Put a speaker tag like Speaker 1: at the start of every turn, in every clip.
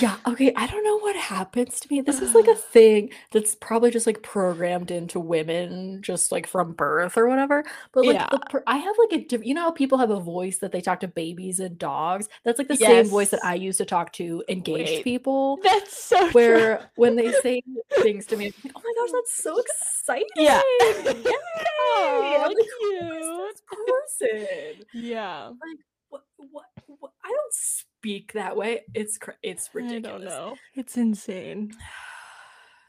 Speaker 1: Yeah, okay, I don't know what happens to me. This is like a thing that's probably just like programmed into women just like from birth or whatever. But like
Speaker 2: Yeah.
Speaker 1: per- I have like a different, you know how people have a voice that they talk to babies and dogs? That's like the same voice that I use to talk to engaged
Speaker 2: Wait.
Speaker 1: people.
Speaker 2: That's so true.
Speaker 1: Where when they say things to me, like, oh my gosh, that's so exciting.
Speaker 2: Yeah.
Speaker 1: Yay!
Speaker 2: Aw,
Speaker 1: I'm like, this person?
Speaker 2: Yeah.
Speaker 1: What, what, what? I don't speak that way. It's cra- it's
Speaker 2: I
Speaker 1: ridiculous.
Speaker 2: don't know. It's insane.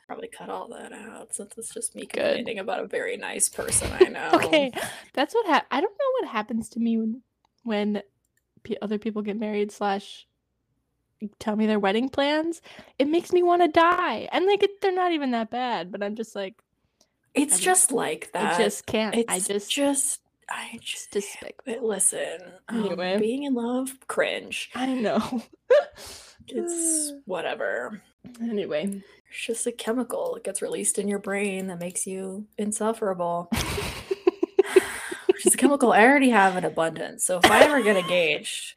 Speaker 1: Probably cut all that out since it's just me
Speaker 2: Good.
Speaker 1: complaining about a very nice person I know.
Speaker 2: Okay, that's what hap- I don't know what happens to me when when p- other people get married slash tell me their wedding plans. It makes me want to die, and like it, they're not even that bad, but I'm just like
Speaker 1: It's
Speaker 2: I'm-
Speaker 1: just like that.
Speaker 2: I just can't.
Speaker 1: it's
Speaker 2: I just
Speaker 1: just I just
Speaker 2: despicable.
Speaker 1: listen. um, being in love, cringe.
Speaker 2: I know.
Speaker 1: It's whatever.
Speaker 2: anyway.
Speaker 1: It's just a chemical. It gets released in your brain that makes you insufferable. Which is a chemical I already have in abundance. So if I ever get engaged,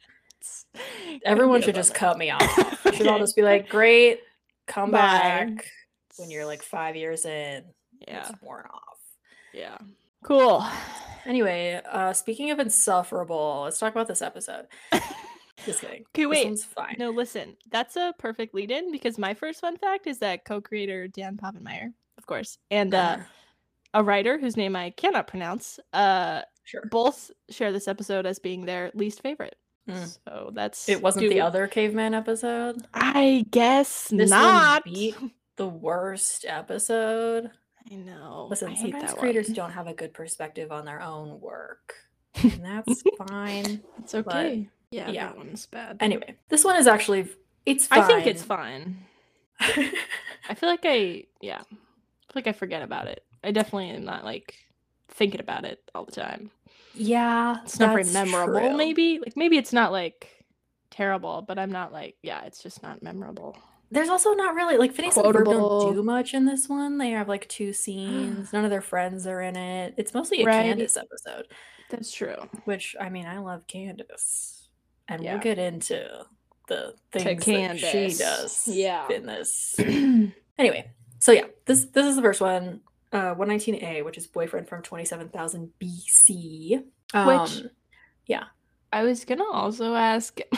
Speaker 1: everyone should just cut me off. Should all just be like, great, come
Speaker 2: Bye.
Speaker 1: back when you're like five years in.
Speaker 2: Yeah.
Speaker 1: It's worn off.
Speaker 2: Yeah. Cool.
Speaker 1: Anyway, uh speaking of insufferable, let's talk about this episode. Just kidding.
Speaker 2: Okay,
Speaker 1: This
Speaker 2: wait.
Speaker 1: fine.
Speaker 2: No, listen. That's a perfect lead in because my first fun fact is that co-creator Dan Povenmire, of course, and uh,
Speaker 1: Uh,
Speaker 2: a writer whose name I cannot pronounce, uh,
Speaker 1: sure.
Speaker 2: both share this episode as being their least favorite.
Speaker 1: Mm.
Speaker 2: So that's
Speaker 1: It wasn't the other caveman episode.
Speaker 2: I guess
Speaker 1: This
Speaker 2: not.
Speaker 1: the worst episode.
Speaker 2: I know.
Speaker 1: Listen,
Speaker 2: I
Speaker 1: sometimes creators
Speaker 2: one.
Speaker 1: don't have a good perspective on their own work. And that's fine.
Speaker 2: It's okay. yeah,
Speaker 1: yeah.
Speaker 2: that one's bad.
Speaker 1: Anyway, this one is actually it's fine.
Speaker 2: I think it's fine. I feel like I yeah. I feel like I forget about it. I definitely am not like thinking about it all the time.
Speaker 1: yeah,
Speaker 2: It's not very memorable,
Speaker 1: true.
Speaker 2: maybe. Like maybe it's not like terrible, but I'm not like, yeah, it's just not memorable.
Speaker 1: There's also not really like Phineas and Ferb don't do much in this one. They have like two scenes. None of their friends are in it. It's mostly a
Speaker 2: Right.
Speaker 1: Candace episode,
Speaker 2: That's true.
Speaker 1: which I mean, I love Candace, and
Speaker 2: Yeah.
Speaker 1: we'll get into the things that she does.
Speaker 2: Yeah.
Speaker 1: in this. Anyway, so yeah, this this is the first one. Uh, 119A, which is boyfriend from 27,000 BC.
Speaker 2: Which-
Speaker 1: Um, yeah.
Speaker 2: I was gonna also ask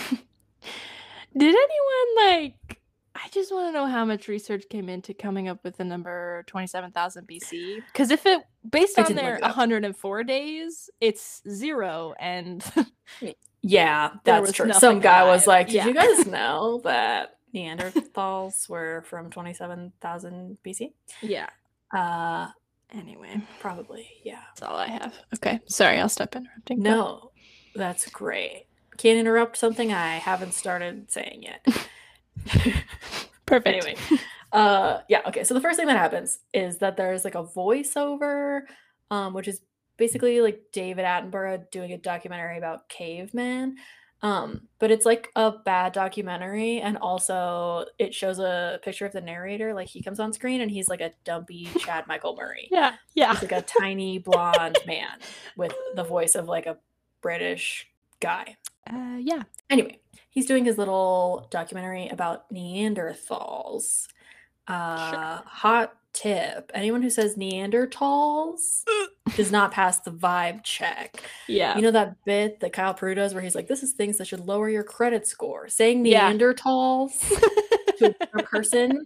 Speaker 2: Did anyone like I just want to know how much research came into coming up with the number 27,000 BC. Because if it, based on their 104 days, it's zero. And
Speaker 1: Yeah, that's true. Some guy was like, Did
Speaker 2: Yeah.
Speaker 1: you guys know that Neanderthals were from 27,000 BC?
Speaker 2: yeah.
Speaker 1: Uh,
Speaker 2: Anyway,
Speaker 1: probably, yeah.
Speaker 2: that's all I have. Okay. Sorry, I'll stop interrupting.
Speaker 1: No, that's great. Can't interrupt something I haven't started saying yet.
Speaker 2: Perfect.
Speaker 1: anyway uh yeah okay so the first thing that happens is that there's like a voiceover um which is basically like david attenborough doing a documentary about cavemen um but it's like a bad documentary and also it shows a picture of the narrator like he comes on screen and he's like a dumpy chad michael murray
Speaker 2: Yeah. Yeah.
Speaker 1: he's like a tiny blonde man with the voice of like a british guy
Speaker 2: Uh, yeah.
Speaker 1: Anyway, he's doing his little documentary about Neanderthals. Uh, Hot tip anyone who says Neanderthals does not pass the vibe check.
Speaker 2: Yeah.
Speaker 1: You know that bit that Kyle Prue does where he's like, this is things that should lower your credit score. Saying
Speaker 2: Yeah.
Speaker 1: Neanderthals to a person,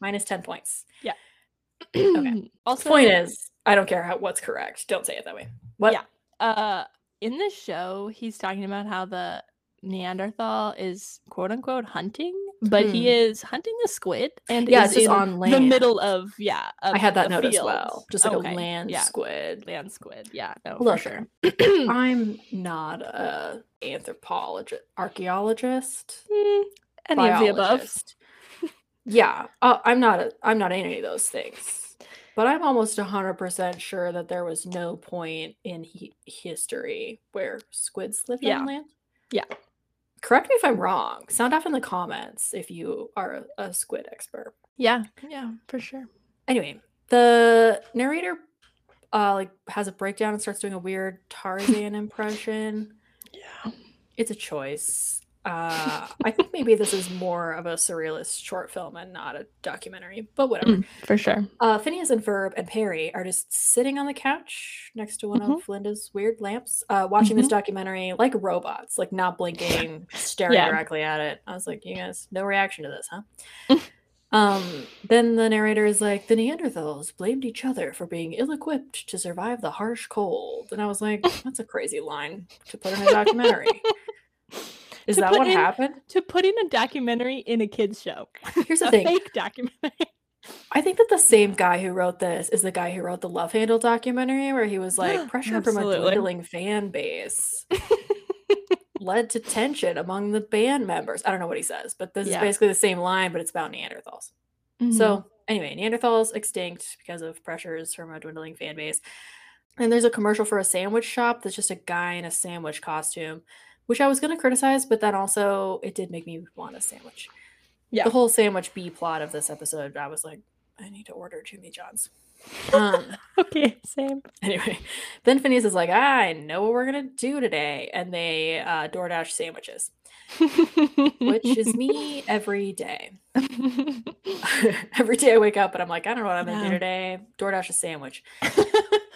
Speaker 1: minus 10 points. Yeah. okay.
Speaker 2: Also,
Speaker 1: Point is, I don't care how, what's correct. Don't say it that way. What?
Speaker 2: Yeah. uh in this show he's talking about how the neanderthal is quote unquote hunting but he
Speaker 1: Hmm.
Speaker 2: is hunting a squid and
Speaker 1: Yeah,
Speaker 2: is
Speaker 1: it's just
Speaker 2: in
Speaker 1: on
Speaker 2: the middle of yeah
Speaker 1: I had that note as well. Just like
Speaker 2: Okay,
Speaker 1: a land
Speaker 2: yeah
Speaker 1: squid.
Speaker 2: land squid yeah no
Speaker 1: Look,
Speaker 2: for sure
Speaker 1: I'm not a anthropologist, archaeologist,
Speaker 2: Mm, any of the above
Speaker 1: biologist. yeah, uh, I'm not. A, I'm not any of those things. But I'm almost hundred percent sure that there was no point in he- history where squids lived
Speaker 2: Yeah.
Speaker 1: on land.
Speaker 2: Yeah.
Speaker 1: Correct me if I'm wrong. Sound off in the comments if you are a, a squid expert.
Speaker 2: yeah yeah for sure
Speaker 1: Anyway, the narrator uh like has a breakdown and starts doing a weird Tarzan impression.
Speaker 2: yeah
Speaker 1: It's a choice. Uh, I think maybe this is more of a surrealist short film and not a documentary, but whatever.
Speaker 2: Mm, for sure.
Speaker 1: Uh, Phineas and Ferb and Perry are just sitting on the couch next to one
Speaker 2: Mhm.
Speaker 1: of Linda's weird lamps, uh, watching this
Speaker 2: Mhm.
Speaker 1: documentary like robots, like not blinking, staring
Speaker 2: Yeah.
Speaker 1: directly at it. I was like, you guys, no reaction to this, huh? um, then the narrator is like, the Neanderthals blamed each other for being ill equipped to survive the harsh cold. And I was like, that's a crazy line to put in a documentary. Is that what
Speaker 2: in-
Speaker 1: happened?
Speaker 2: To putting a documentary in a kids show.
Speaker 1: Here's the
Speaker 2: a
Speaker 1: thing.
Speaker 2: fake documentary.
Speaker 1: I think that the same guy who wrote this is the guy who wrote the Love Handle documentary, where he was like, pressure from a dwindling fan base led to tension among the band members. I don't know what he says, but this
Speaker 2: Yeah.
Speaker 1: is basically the same line, but it's about Neanderthals.
Speaker 2: Mhm.
Speaker 1: So, anyway, Neanderthals extinct because of pressures from a dwindling fan base. And there's a commercial for a sandwich shop that's just a guy in a sandwich costume, which I was going to criticize, but then also it did make me want a sandwich
Speaker 2: yeah.
Speaker 1: the whole sandwich B plot of this episode, I was like, I need to order Jimmy John's. Um,
Speaker 2: okay, same.
Speaker 1: anyway, then Phineas is like, I know what we're gonna do today, and they uh, DoorDash sandwiches, which is me every day. every day I wake up and I'm like, I don't know what I'm gonna do today. DoorDash a sandwich.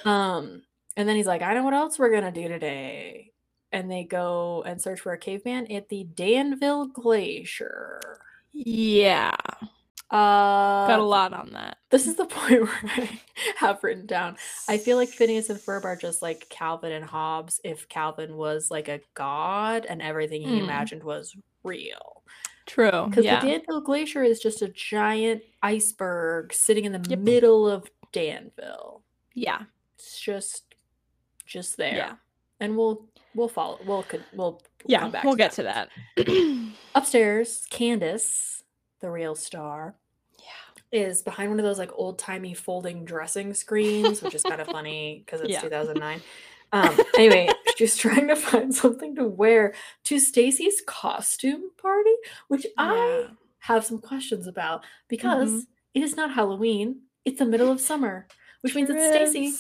Speaker 1: Um, and then he's like, I know what else we're gonna do today. And they go and search for a caveman at the Danville Glacier.
Speaker 2: yeah.
Speaker 1: Uh,
Speaker 2: Got a lot on that.
Speaker 1: This is the point where I have written down. I feel like Phineas and Ferb are just like Calvin and Hobbes if Calvin was like a god and everything he
Speaker 2: Mm.
Speaker 1: imagined was real.
Speaker 2: True.
Speaker 1: Because
Speaker 2: Yeah.
Speaker 1: the Danville Glacier is just a giant iceberg sitting in the
Speaker 2: Yep.
Speaker 1: middle of Danville.
Speaker 2: yeah.
Speaker 1: It's just just there.
Speaker 2: Yeah.
Speaker 1: And we'll we'll follow we'll we'll
Speaker 2: Yeah.
Speaker 1: come back
Speaker 2: We'll
Speaker 1: to
Speaker 2: get
Speaker 1: that.
Speaker 2: to that.
Speaker 1: Upstairs, Candace, the real star,
Speaker 2: yeah.
Speaker 1: is behind one of those like old timey folding dressing screens, which is kind of funny because it's
Speaker 2: Yeah.
Speaker 1: 2009. Um, anyway, she's trying to find something to wear to Stacy's costume party, which I have some questions about because it is not Halloween; it's the middle of summer, which means it's Stacy.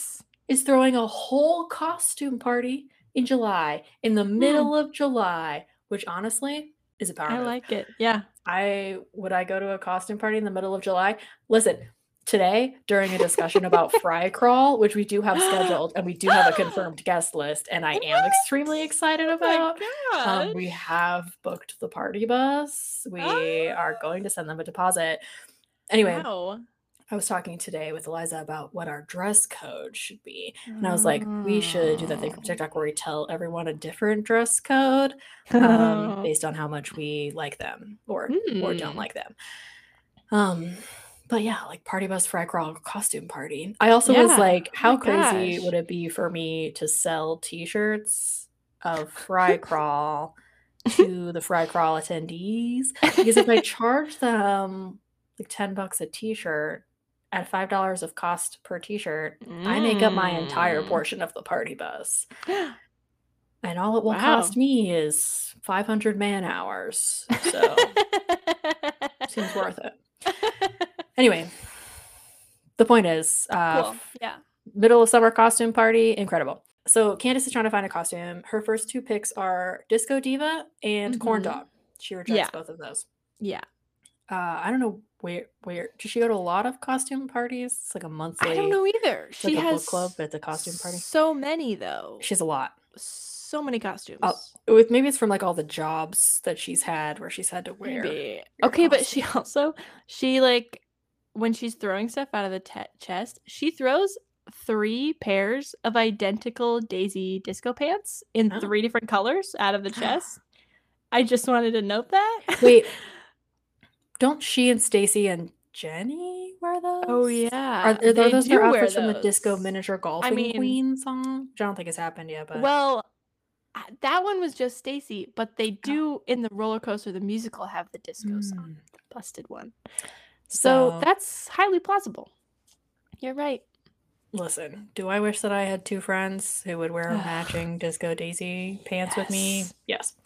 Speaker 1: Is throwing a whole costume party in July, in the middle of July, which honestly is a power
Speaker 2: I
Speaker 1: move.
Speaker 2: like it. Yeah.
Speaker 1: I would I go to a costume party in the middle of July? Listen, today during a discussion about Fry Crawl, which we do have scheduled, and we do have a confirmed guest list, and I am extremely excited
Speaker 2: Oh
Speaker 1: about. Um, we have booked the party bus. We are going to send them a deposit. Anyway,
Speaker 2: Wow.
Speaker 1: I was talking today with Eliza about what our dress code should be. And I was like, we should do that thing from TikTok where we tell everyone a different dress code um, based on how much we like them or or don't
Speaker 2: Mm.
Speaker 1: like them. Um, but yeah, like party bus fry crawl costume party. I also was like,
Speaker 2: Oh
Speaker 1: how
Speaker 2: my
Speaker 1: crazy
Speaker 2: gosh.
Speaker 1: would it be for me to sell T-shirts of fry crawl to the fry crawl attendees? Because if I charge them like ten bucks a T-shirt at five dollars of cost per T-shirt, I make up my entire
Speaker 2: Mm.
Speaker 1: portion of the party bus. And all it will
Speaker 2: Wow.
Speaker 1: cost me is 500 man hours. So seems worth it. Anyway, the point is, uh,
Speaker 2: Cool. Yeah.
Speaker 1: middle of summer costume party, incredible. So Candace is trying to find a costume. Her first two picks are Disco Diva and Corn
Speaker 2: Mhm.
Speaker 1: Dog. She rejects
Speaker 2: Yeah.
Speaker 1: both of those.
Speaker 2: Yeah.
Speaker 1: Uh, I don't know where where does she go to a lot of costume parties? It's like a monthly.
Speaker 2: I don't know either. She
Speaker 1: like a
Speaker 2: has
Speaker 1: book club, but it's a costume party.
Speaker 2: So many though.
Speaker 1: She has a lot.
Speaker 2: so many costumes.
Speaker 1: With maybe it's from like all the jobs that she's had where she's had to wear.
Speaker 2: Okay, but she also she like when she's throwing stuff out of the te- chest, she throws three pairs of identical Daisy disco pants in
Speaker 1: Oh.
Speaker 2: three different colors out of the chest. I just wanted to note that.
Speaker 1: Wait, don't she and Stacy and Jenny wear those?
Speaker 2: Oh yeah.
Speaker 1: Are, are
Speaker 2: they
Speaker 1: those their outfits from the Disco. Miniature Golfing
Speaker 2: mean-
Speaker 1: Queen song? Which I don't think has happened yet, but
Speaker 2: Well, that one was just Stacy, but they do in the roller coaster the musical have the disco song,
Speaker 1: Mm.
Speaker 2: the busted one. So,
Speaker 1: So-
Speaker 2: that's highly plausible. You're right.
Speaker 1: listen, do I wish that I had two friends who would wear matching Disco Daisy pants with me?
Speaker 2: Yes.
Speaker 1: Yes.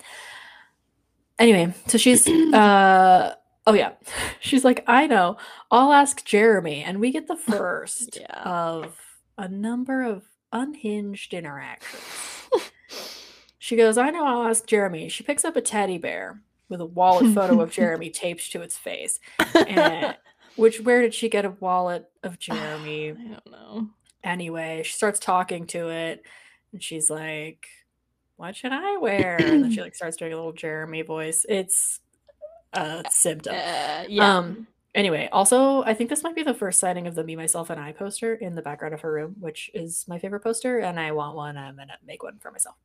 Speaker 1: Anyway, so she's uh oh yeah. She's like, I know. I'll ask Jeremy, and we get the first
Speaker 2: Yeah.
Speaker 1: of a number of unhinged interactions. She goes, I know I'll ask Jeremy. She picks up a teddy bear with a wallet photo of Jeremy taped to its face. And which where did she get a wallet of Jeremy?
Speaker 2: I don't know.
Speaker 1: Anyway, she starts talking to it and she's like, What should I wear? And then she like starts doing a little Jeremy voice. It's a symptom.
Speaker 2: Uh, yeah.
Speaker 1: Um anyway, also I think this might be the first sighting of the Me, Myself, and I poster in the background of her room, which is my favorite poster, and I want one. I'm gonna make one for myself.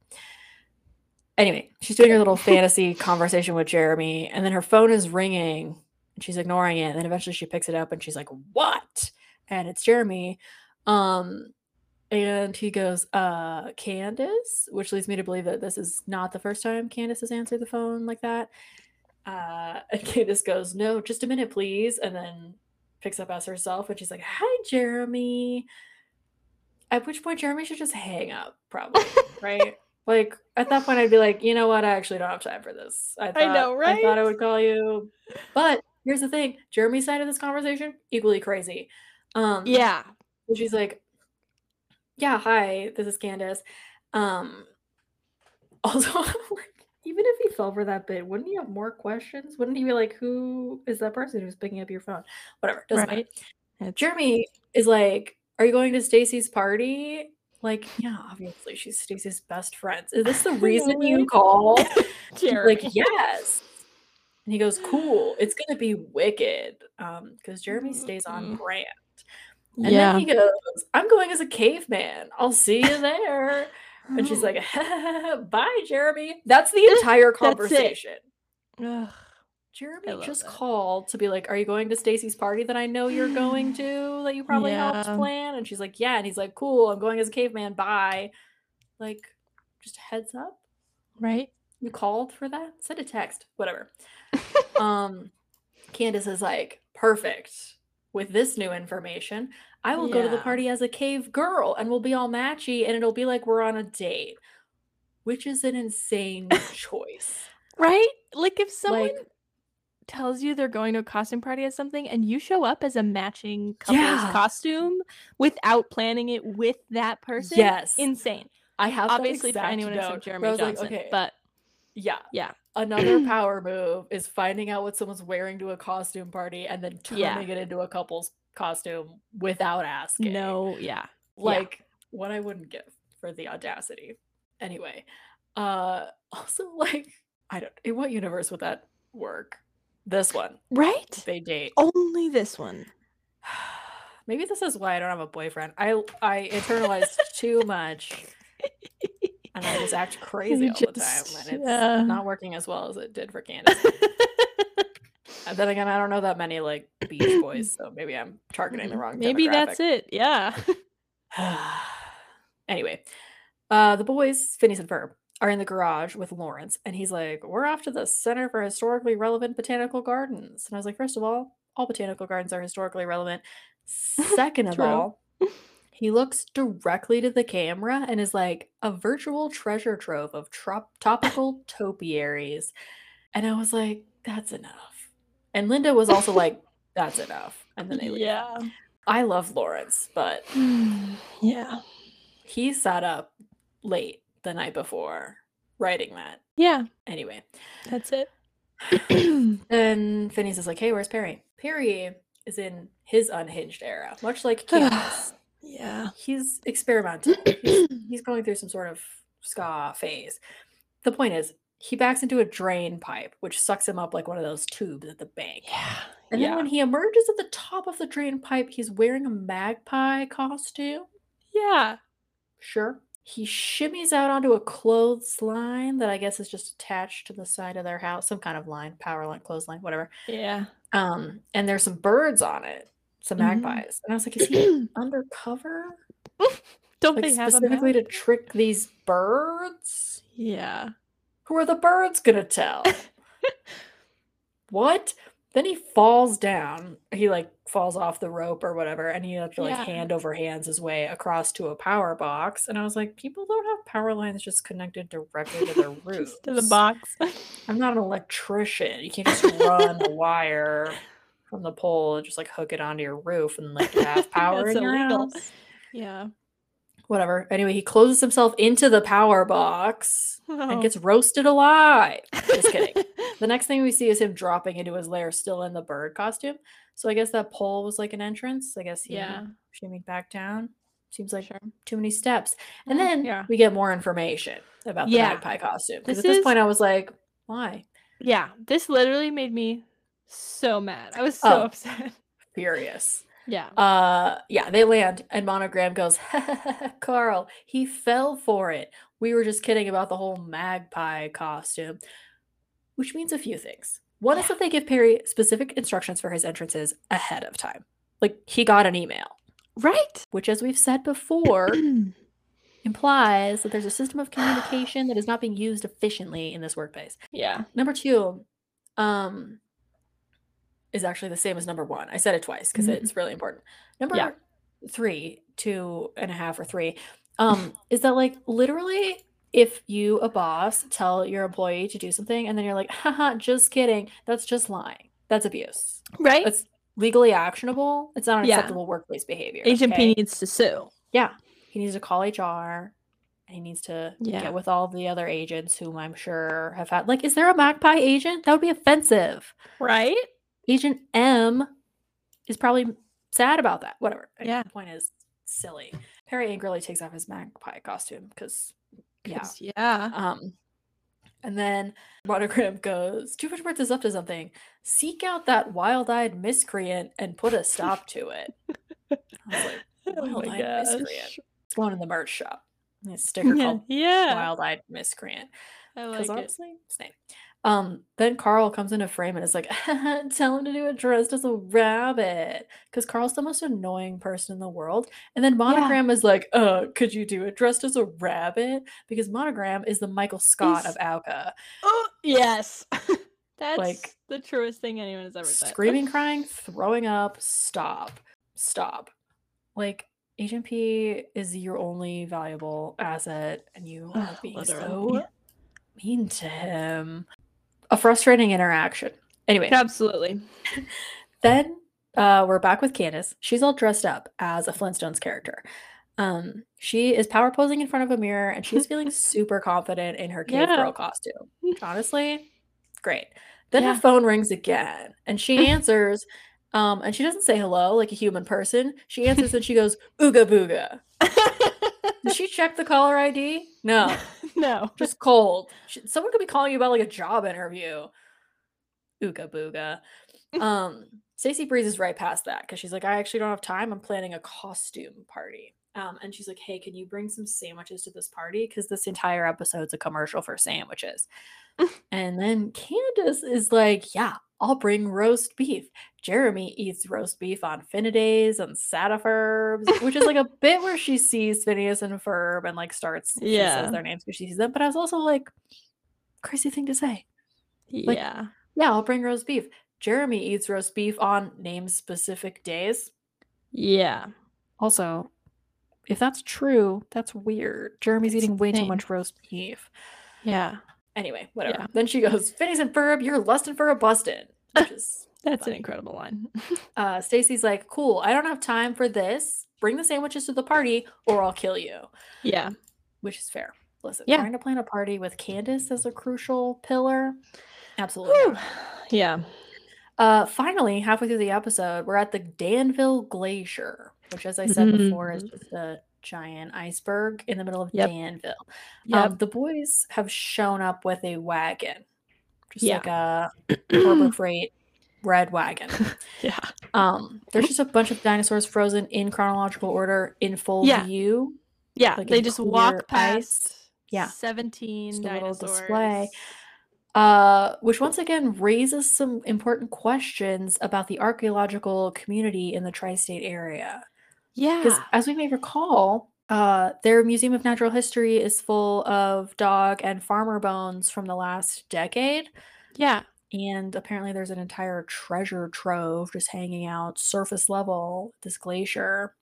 Speaker 1: Anyway, she's doing her little fantasy conversation with Jeremy, and then her phone is ringing and she's ignoring it. And then eventually she picks it up and she's like, What? And it's Jeremy. Um, and he goes, uh, Candace, which leads me to believe that this is not the first time Candace has answered the phone like that. Uh, and Candace goes, No, just a minute, please. And then picks up as herself and she's like, Hi, Jeremy. At which point, Jeremy should just hang up, probably, right? Like at that point, I'd be like, you know what? I actually don't have time for this. I, thought,
Speaker 2: know,
Speaker 1: I thought I would call you, but here's the thing: Jeremy's side of this conversation equally crazy. Um,
Speaker 2: yeah.
Speaker 1: she's like, "Yeah, hi, this is Candace." Um, also, like, even if he fell for that bit, wouldn't he have more questions? Wouldn't he be like, "Who is that person who's picking up your phone?" Whatever, doesn't matter.
Speaker 2: Right. It's-
Speaker 1: Jeremy is like, "Are you going to Stacy's party?" Like, yeah, obviously she's Stacy's best friend. Is this the reason you called?
Speaker 2: Jeremy.
Speaker 1: like, yes. And he goes, cool. It's gonna be wicked. Um, because Jeremy stays on
Speaker 2: Mhm.
Speaker 1: brand. And
Speaker 2: yeah.
Speaker 1: then he goes, I'm going as a caveman. I'll see you there. And she's like, bye, Jeremy. That's the entire conversation.
Speaker 2: Ugh.
Speaker 1: Jeremy just
Speaker 2: that.
Speaker 1: called to be like, Are you going to Stacy's party that I know you're going to that you probably helped
Speaker 2: Yeah.
Speaker 1: plan? And she's like, Yeah. And he's like, Cool, I'm going as a caveman. Bye. Like, just heads up.
Speaker 2: right.
Speaker 1: You called for that? Send a text. Whatever. um Candace is like, Perfect. With this new information, I will go to the
Speaker 2: Yeah.
Speaker 1: party as a cave girl and we'll be all matchy and it'll be like we're on a date. Which is an insane choice.
Speaker 2: Right? Like if someone
Speaker 1: Like,
Speaker 2: tells you they're going to a costume party or something and you show up as a matching couple's
Speaker 1: Yeah.
Speaker 2: costume without planning it with that person,
Speaker 1: yes.
Speaker 2: insane.
Speaker 1: I have that
Speaker 2: Obviously for
Speaker 1: exact
Speaker 2: anyone
Speaker 1: note,
Speaker 2: except
Speaker 1: where
Speaker 2: Jeremy
Speaker 1: I was like,
Speaker 2: Johnson.
Speaker 1: okay,
Speaker 2: But
Speaker 1: yeah.
Speaker 2: yeah.
Speaker 1: Another power move is finding out what someone's wearing to a costume party and then turning
Speaker 2: Yeah.
Speaker 1: it into a couple's costume without asking.
Speaker 2: No, yeah.
Speaker 1: Like what I wouldn't give for the audacity. Anyway, uh also like I don't in what universe would that work? This one.
Speaker 2: Right?
Speaker 1: They date.
Speaker 2: Only this one.
Speaker 1: Maybe this is why I don't have a boyfriend. I I internalized too much and I just act crazy all the time
Speaker 2: just-
Speaker 1: and it's
Speaker 2: yeah.
Speaker 1: not working as well as it did for Candace. And then again, I don't know that many like Beach Boys, so maybe I'm targeting the wrong.
Speaker 2: Maybe that's it. Yeah.
Speaker 1: anyway, uh, the boys, Phineas and Ferb, are in the garage with Lawrence, and he's like, "We're off to the Center for Historically Relevant Botanical Gardens." And I was like, first of all, all botanical gardens are historically relevant. Second of all, he looks directly to the camera and is like a virtual treasure trove of trop- topical topiaries. And I was like, that's enough. And Linda was also like, that's enough. And then they leave.
Speaker 2: yeah.
Speaker 1: I love Lawrence, but mm,
Speaker 2: yeah.
Speaker 1: he sat up late the night before writing that.
Speaker 2: Yeah.
Speaker 1: Anyway,
Speaker 2: That's it.
Speaker 1: then Phineas is like, hey, where's Perry? Perry is in his unhinged era, much like Candace.
Speaker 2: Yeah.
Speaker 1: he's experimental. He's, he's going through some sort of ska phase. The point is, he backs into a drain pipe, which sucks him up like one of those tubes at the bank.
Speaker 2: Yeah.
Speaker 1: And then
Speaker 2: yeah.
Speaker 1: when he emerges at the top of the drain pipe, he's wearing a magpie costume.
Speaker 2: yeah.
Speaker 1: Sure. He shimmies out onto a clothesline that I guess is just attached to the side of their house, some kind of line, power line, clothesline, whatever.
Speaker 2: Yeah.
Speaker 1: Um, and there's some birds on it, some
Speaker 2: Mhm.
Speaker 1: magpies. And I was like, is he undercover?
Speaker 2: Don't
Speaker 1: Like
Speaker 2: they have
Speaker 1: specifically to trick these birds?
Speaker 2: Yeah.
Speaker 1: Who are the birds gonna tell? what? Then he falls down. He like falls off the rope or whatever, and he has to like
Speaker 2: Yeah.
Speaker 1: hand over hands his way across to a power box. And I was like, people don't have power lines just connected directly to their roof.
Speaker 2: To the box.
Speaker 1: I'm not an electrician. You can't just run a wire from the pole and just like hook it onto your roof and like have power in your
Speaker 2: illegal.
Speaker 1: house.
Speaker 2: yeah.
Speaker 1: whatever. Anyway, he closes himself into the power box
Speaker 2: Oh.
Speaker 1: and gets roasted alive. Just kidding. The next thing we see is him dropping into his lair, still in the bird costume. So I guess that pole was like an entrance. I guess he
Speaker 2: Yeah.
Speaker 1: shimmied back down. Seems like
Speaker 2: Sure.
Speaker 1: too many steps. And then
Speaker 2: yeah.
Speaker 1: we get more information about the
Speaker 2: Yeah.
Speaker 1: magpie costume. Because at this
Speaker 2: is-
Speaker 1: point, I was like, why?
Speaker 2: Yeah, this literally made me so mad. I was so
Speaker 1: Oh.
Speaker 2: upset.
Speaker 1: Furious.
Speaker 2: Yeah.
Speaker 1: Uh, yeah, they land, and Monogram goes, Carl, he fell for it. We were just kidding about the whole magpie costume, which means a few things. One is that they give Perry specific instructions for his entrances ahead of time. Like he got an email,
Speaker 2: right?
Speaker 1: which, as we've said before, implies that there's a system of communication that is not being used efficiently in this workplace.
Speaker 2: yeah.
Speaker 1: Number two, um, is actually the same as number one. I said it twice because
Speaker 2: Mhm.
Speaker 1: it's really important. Number
Speaker 2: Yeah.
Speaker 1: three, two and a half or three, um, is that like literally if you, a boss, tell your employee to do something and then you're like, haha, just kidding, that's just lying. That's abuse.
Speaker 2: Right?
Speaker 1: That's legally actionable. It's not
Speaker 2: Yeah.
Speaker 1: acceptable workplace behavior.
Speaker 2: Agent
Speaker 1: okay?
Speaker 2: P needs to sue.
Speaker 1: Yeah. He needs to call HR and he needs to
Speaker 2: Yeah.
Speaker 1: get with all the other agents whom I'm sure have had like, is there a magpie agent? That would be offensive.
Speaker 2: Right?
Speaker 1: Agent M is probably sad about that. Whatever.
Speaker 2: Yeah.
Speaker 1: The point is silly. Perry angrily takes off his magpie costume because yeah.
Speaker 2: Yeah.
Speaker 1: Um and then Monogram goes, Birds is up to something. Seek out that wild-eyed miscreant and put a stop to it. I was like,
Speaker 2: Oh
Speaker 1: wild-eyed miscreant. It's going in the merch shop. A sticker
Speaker 2: Yeah.
Speaker 1: called
Speaker 2: yeah.
Speaker 1: Wild-Eyed Miscreant.
Speaker 2: I like it.
Speaker 1: honestly, same. Um, then Carl comes into frame and is like, tell him to do it dressed as a rabbit. Because Carl's the most annoying person in the world. And then Monogram is like, uh, could you do it dressed as a rabbit? Because Monogram is the Michael Scott
Speaker 2: He's-
Speaker 1: of OWCA.
Speaker 2: Oh, yes. That's
Speaker 1: Like,
Speaker 2: the truest thing anyone has ever said.
Speaker 1: Screaming, crying, throwing up, stop. Stop. Like, Agent P is your only valuable asset, and you are being so mean to him. A frustrating interaction. Anyway,
Speaker 2: Absolutely.
Speaker 1: then uh, we're back with Candace. She's all dressed up as a Flintstones character. Um, she is power posing in front of a mirror and she's feeling super confident in her cave
Speaker 2: Yeah.
Speaker 1: girl costume. Honestly, great. Then
Speaker 2: Yeah.
Speaker 1: her phone rings again and she answers. Um, and she doesn't say hello like a human person. She answers and she goes, Ooga booga. Did she check the caller ID? No.
Speaker 2: no.
Speaker 1: just cold. Someone could be calling you about like a job interview. Ooga booga. Um, Stacy breezes right past that because she's like, I actually don't have time. I'm planning a costume party. Um, and she's like, Hey, can you bring some sandwiches to this party? Because this entire episode's a commercial for sandwiches. and then Candace is like, Yeah, I'll bring roast beef. Jeremy eats roast beef on Finidays and Satifurbs, which is like a bit where she sees Phineas and Ferb and like starts, she
Speaker 2: Yeah.
Speaker 1: says their names because she sees them. But I was also like, crazy thing to say. Like,
Speaker 2: yeah.
Speaker 1: Yeah, I'll bring roast beef. Jeremy eats roast beef on name specific days.
Speaker 2: Yeah.
Speaker 1: Also, if that's true, that's weird. Jeremy's
Speaker 2: That's
Speaker 1: eating way too much roast beef.
Speaker 2: Yeah.
Speaker 1: Anyway, whatever.
Speaker 2: Yeah.
Speaker 1: Then she goes, Phineas and Ferb, you're lusting for a bustin'. Which is
Speaker 2: That's an incredible line.
Speaker 1: uh Stacy's like, cool, I don't have time for this. Bring the sandwiches to the party or I'll kill you.
Speaker 2: yeah.
Speaker 1: Which is fair. Listen,
Speaker 2: Yeah.
Speaker 1: trying to plan a party with Candace as a crucial pillar. Absolutely.
Speaker 2: Yeah.
Speaker 1: Uh, finally, halfway through the episode, we're at the Danville Glacier, which, as I said before, is just a giant iceberg in the middle of.
Speaker 2: Yep.
Speaker 1: Danville.
Speaker 2: Yep.
Speaker 1: Um, the boys have shown up with a wagon, just
Speaker 2: Yeah.
Speaker 1: like a Harbor Freight red wagon.
Speaker 2: yeah.
Speaker 1: Um, there's just a bunch of dinosaurs frozen in chronological order in full
Speaker 2: Yeah.
Speaker 1: view.
Speaker 2: Yeah.
Speaker 1: Like
Speaker 2: they just walk
Speaker 1: ice.
Speaker 2: past
Speaker 1: Yeah.
Speaker 2: 17
Speaker 1: Just
Speaker 2: dinosaurs.
Speaker 1: display. Uh, which once again raises some important questions about the archaeological community in the tri-state area. Because
Speaker 2: Yeah.
Speaker 1: as we may recall, uh, their Museum of Natural History is full of dog and farmer bones from the last decade.
Speaker 2: Yeah.
Speaker 1: And apparently there's an entire treasure trove just hanging out surface level this glacier.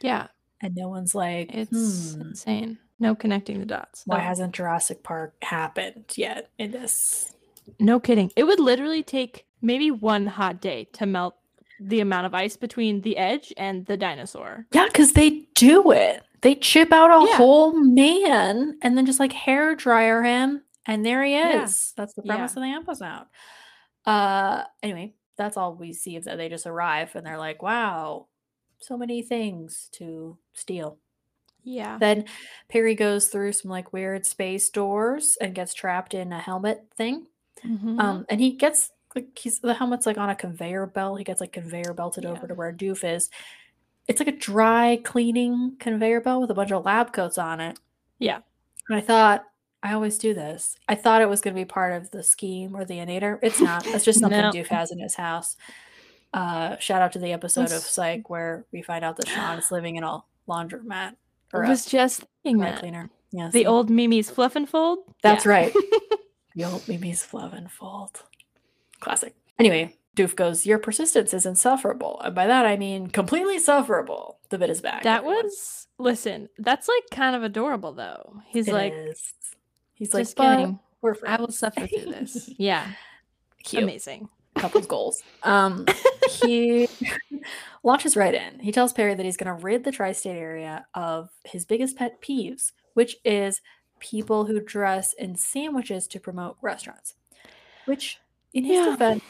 Speaker 2: Yeah.
Speaker 1: And no one's like,
Speaker 2: It's
Speaker 1: "Hmm,
Speaker 2: insane. No connecting the dots.
Speaker 1: why
Speaker 2: No.
Speaker 1: hasn't Jurassic Park happened yet in this?
Speaker 2: No kidding. It would literally take maybe one hot day to melt the amount of ice between the edge and the dinosaur.
Speaker 1: Yeah, because they do it. They chip out a
Speaker 2: Yeah.
Speaker 1: whole man and then just like hair dryer him, and there he
Speaker 2: Yeah.
Speaker 1: is. That's the
Speaker 2: Yeah.
Speaker 1: premise of the episode. Uh, anyway, that's all we see is that they just arrive and they're like, "Wow, so many things to steal."
Speaker 2: Yeah.
Speaker 1: Then Perry goes through some like weird space doors and gets trapped in a helmet thing.
Speaker 2: Mhm.
Speaker 1: Um, and he gets like he's the helmet's like on a conveyor belt. He gets like conveyor belted
Speaker 2: Yeah.
Speaker 1: over to where Doof is. It's like a dry cleaning conveyor belt with a bunch of lab coats on it.
Speaker 2: Yeah.
Speaker 1: And I thought, I always do this. I thought it was going to be part of the scheme or the inator. It's not. It's just something
Speaker 2: No.
Speaker 1: Doof has in his house. Uh, shout out to the episode of Psych where we find out that Shawn is living in a laundromat or
Speaker 2: I was just thinking that.
Speaker 1: cleaner. Yes,
Speaker 2: The old Mimi's fluff and fold.
Speaker 1: That's
Speaker 2: Yeah.
Speaker 1: right. The old Mimi's Fluff and Fold. Classic. Anyway, Doof goes, Your persistence is insufferable. And by that I mean completely sufferable. The bit is back.
Speaker 2: That
Speaker 1: everyone.
Speaker 2: was listen. That's like kind of adorable though. He's
Speaker 1: It
Speaker 2: like,
Speaker 1: is. He's like,
Speaker 2: kidding.
Speaker 1: we're friends.
Speaker 2: I will suffer through this. Yeah.
Speaker 1: Cute.
Speaker 2: Amazing.
Speaker 1: Couples goals. Um, he launches right in. He tells Perry that he's going to rid the tri-state area of his biggest pet peeves, which is people who dress in sandwiches to promote restaurants. Which, in his
Speaker 2: Yeah.
Speaker 1: defense,